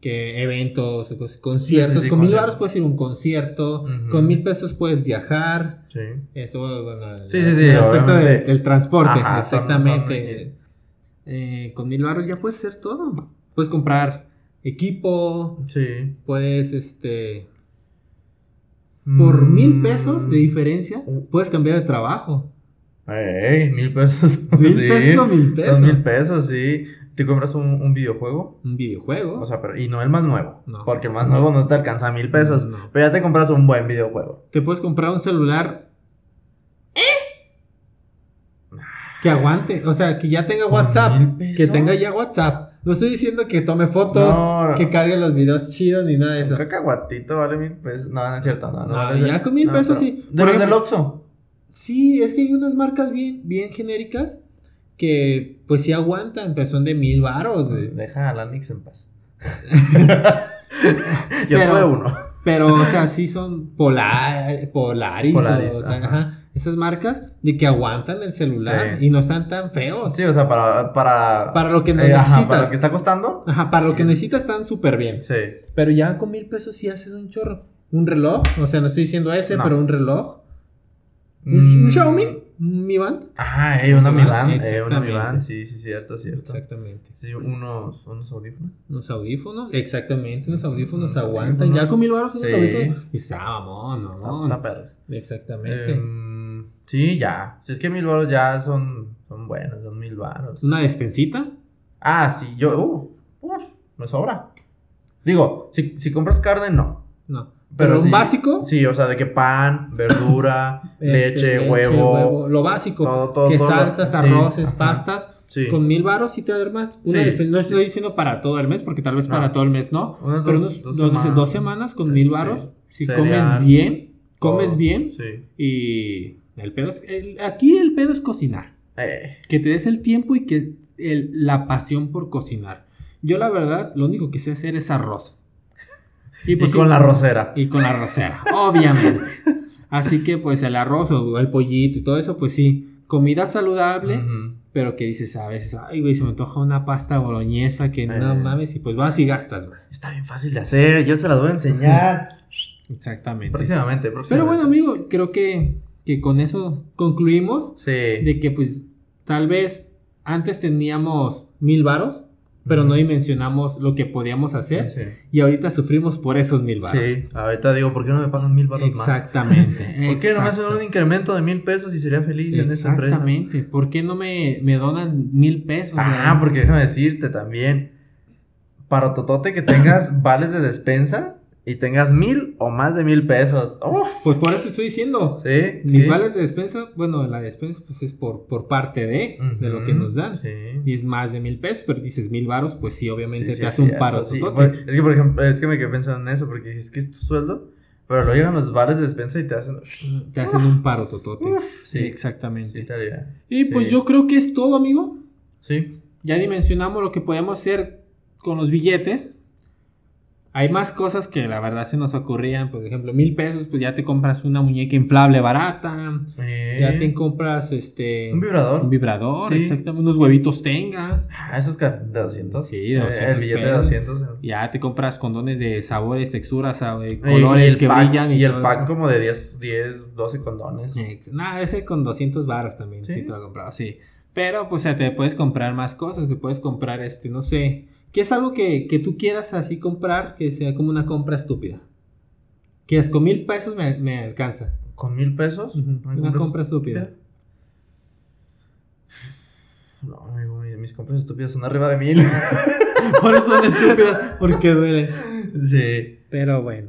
que eventos, cos- conciertos. Con mil baros puedes ir a un concierto, con mil pesos puedes viajar. Sí. Eso, bueno, Sí, sí, sí, el aspecto de- obviamente. del transporte, Ajá, son- exactamente. son- Eh, con mil baros ya puedes hacer todo. Puedes comprar equipo, Sí. puedes, este, por Mm. mil pesos de diferencia, puedes cambiar de trabajo. Ey, mil pesos. Mil Sí, pesos o mil pesos. Son mil pesos, sí. ¿Te compras un, un videojuego? Un videojuego. O sea, pero, y no el más nuevo. No. Porque el más nuevo no te alcanza a mil pesos. No. Pero ya te compras un buen videojuego. te puedes comprar un celular. Que aguante, o sea, que ya tenga ¿Con WhatsApp, que tenga ya WhatsApp. No estoy diciendo que tome fotos, No, que cargue los videos chidos ni nada de eso. Un cacahuatito vale mil pesos. No, no es cierto. No, no, No, vale- ya con mil pesos pero- sí. De los del Oxxo. Sí, es que hay unas marcas bien, bien genéricas que pues sí aguantan, pero son de mil varos. güey. Deja a Lanix en paz. Yo Pero- tuve uno. Pero, o sea, sí son Polar, Polaris, Polaris, o, o sea, ajá. ajá, esas marcas de que aguantan el celular Sí. y no están tan feos. Sí, o sea, para. Para, Para lo que eh, ajá, necesitas. para lo que está costando. Ajá, para lo que necesitas están súper bien. Sí. Pero ya con mil pesos sí haces un chorro. Un reloj, o sea, no estoy diciendo ese, No. pero un reloj. Un, un Mm. Xiaomi, Mi Band. Ah, eh, una Mi Band. Eh, una Mi. Band. Sí, sí, cierto, cierto. Exactamente. Sí, unos, unos audífonos. Unos audífonos, exactamente, unos audífonos Unos aguantan. audífonos. Ya con mil baros unos Sí. audífonos. Y está, mamón, no. Está. Exactamente. Em, sí, ya. Si es que mil baros ya son, son buenos, son mil baros. Una despensita. Ah, sí, yo. Uh, uf, me sobra. Digo, si, si compras carne, no. No. Pero, un sí- básico. Sí, o sea, de que pan, verdura, este, leche, huevo. Lo básico. todo, todo, que todo lo- salsas, sí, arroces, ajá. pastas. Sí. Con mil baros sí te va a dar más. Una Sí, no estoy diciendo para todo el mes, porque tal vez No. para todo el mes no. Unas pero dos- dos dos, semanas. dos semanas con mil baros. Si Cereal, comes bien, comes bien. Sí. Y el pedo es. el- aquí el pedo es cocinar. Eh, Que te des el tiempo y que el- la pasión por cocinar. Yo, la verdad, lo único que sé hacer es arroz. y pues, con la rosera. Y con la rosera, obviamente. Así que, pues, el arroz o el pollito y todo eso, pues sí. Comida saludable, pero que dices a veces, ay, güey, se me antoja una pasta boloñesa que no Eh. mames, y pues vas y gastas más. Está bien fácil de hacer, yo se las voy a enseñar. Exactamente. próximamente, Pero próximamente. bueno, amigo, creo que, que con eso concluimos. Sí. de que pues tal vez antes teníamos mil varos, pero no dimensionamos lo que podíamos hacer Sí. y ahorita sufrimos por esos mil varos. Sí, ahorita digo, ¿por qué no me pagan mil baros más? Exactamente. ¿Por qué no me hacen un incremento de mil pesos y sería feliz en esta empresa? Exactamente. ¿Por qué no me, me donan mil pesos? Ah, porque déjame decirte también. Para Totote que tengas vales de despensa y tengas mil o más de mil pesos. Uf, Pues por eso estoy diciendo. sí. Mis sí. vales de despensa, bueno, la despensa pues es por, por parte de, de lo que nos dan. Sí. Y es más de mil pesos, pero dices mil varos, pues sí, obviamente Sí, te hace un paro. totote. Por- Es que, por ejemplo, es que me quedé pensando en eso porque es que es tu sueldo, pero luego llegan los vales de despensa y te hacen. Te hacen un paro totote. Uf, sí. Exactamente. Y pues yo creo que es todo, amigo. Sí. Ya dimensionamos lo que podemos hacer con los billetes. Hay más cosas que la verdad se nos ocurrían. Por ejemplo, mil pesos, pues ya te compras una muñeca inflable barata. Eh, Ya te compras este. Un vibrador. Un vibrador, Sí. exactamente. Unos huevitos tenga. Ah, esos de 200. Sí, de Eh, 200 El billete de pesos. 200. eh. Ya te compras condones de sabores, texturas, sabe- Y- colores y que pack- brillan. Y el todo pack como de 10, 10 12 condones. Nah, ese con 200 baros también, ¿Sí? sí, te lo he comprado, sí. Pero, pues, o sea, te puedes comprar más cosas, te puedes comprar, este, no sé, ¿qué es algo que, que tú quieras así comprar que sea como una compra estúpida? Que es con mil pesos me, me alcanza. ¿Con mil pesos? Ujú, ¿No hay Una compra estúpida. No, amigo, mi- mis compras estúpidas son arriba de mil. Por eso son estúpidas, porque duele. sí. Pero bueno.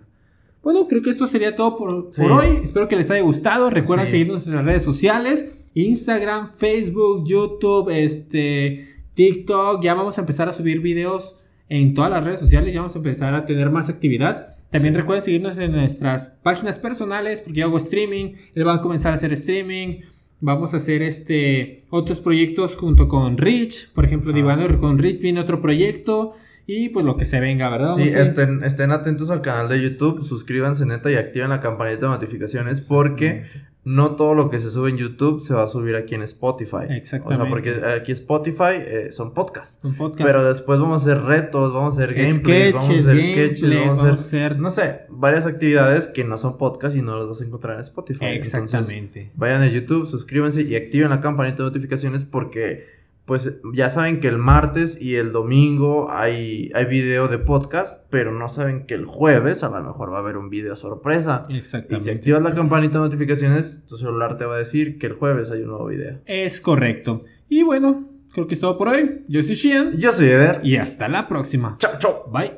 Bueno, creo que esto sería todo por, Sí. por hoy. Espero que les haya gustado. Recuerden Sí. seguirnos en nuestras redes sociales. Instagram, Facebook, YouTube, este, TikTok. Ya vamos a empezar a subir videos en todas las redes sociales. Ya vamos a empezar a tener más actividad. También Sí. recuerden seguirnos en nuestras páginas personales porque yo hago streaming. Él va a comenzar a hacer streaming. Vamos a hacer este otros proyectos junto con Rich. Por ejemplo, Ah. Divano con Rich viene otro proyecto. Y pues lo que se venga, ¿verdad? Sí, Vamos estén, estén atentos al canal de YouTube, suscríbanse neta y activen la campanita de notificaciones porque no todo lo que se sube en YouTube se va a subir aquí en Spotify. Exactamente. O sea, porque aquí Spotify eh, son podcasts. Un podcast. Pero después vamos a hacer retos, vamos a hacer gameplays, vamos a hacer sketches, gameplays, vamos a hacer, hacer- no sé, varias actividades que no son podcasts y no las vas a encontrar en Spotify. Entonces, Exactamente. vayan a YouTube, suscríbanse y activen la campanita de notificaciones porque pues ya saben que el martes y el domingo hay, hay video de podcast, pero no saben que el jueves a lo mejor va a haber un video sorpresa. Y si Exactamente. activas la campanita de notificaciones, tu celular te va a decir que el jueves hay un nuevo video. Es correcto. Y bueno, creo que es todo por hoy. Yo soy Shian. Yo soy Eder. Y hasta la próxima. Chao, chao. Bye.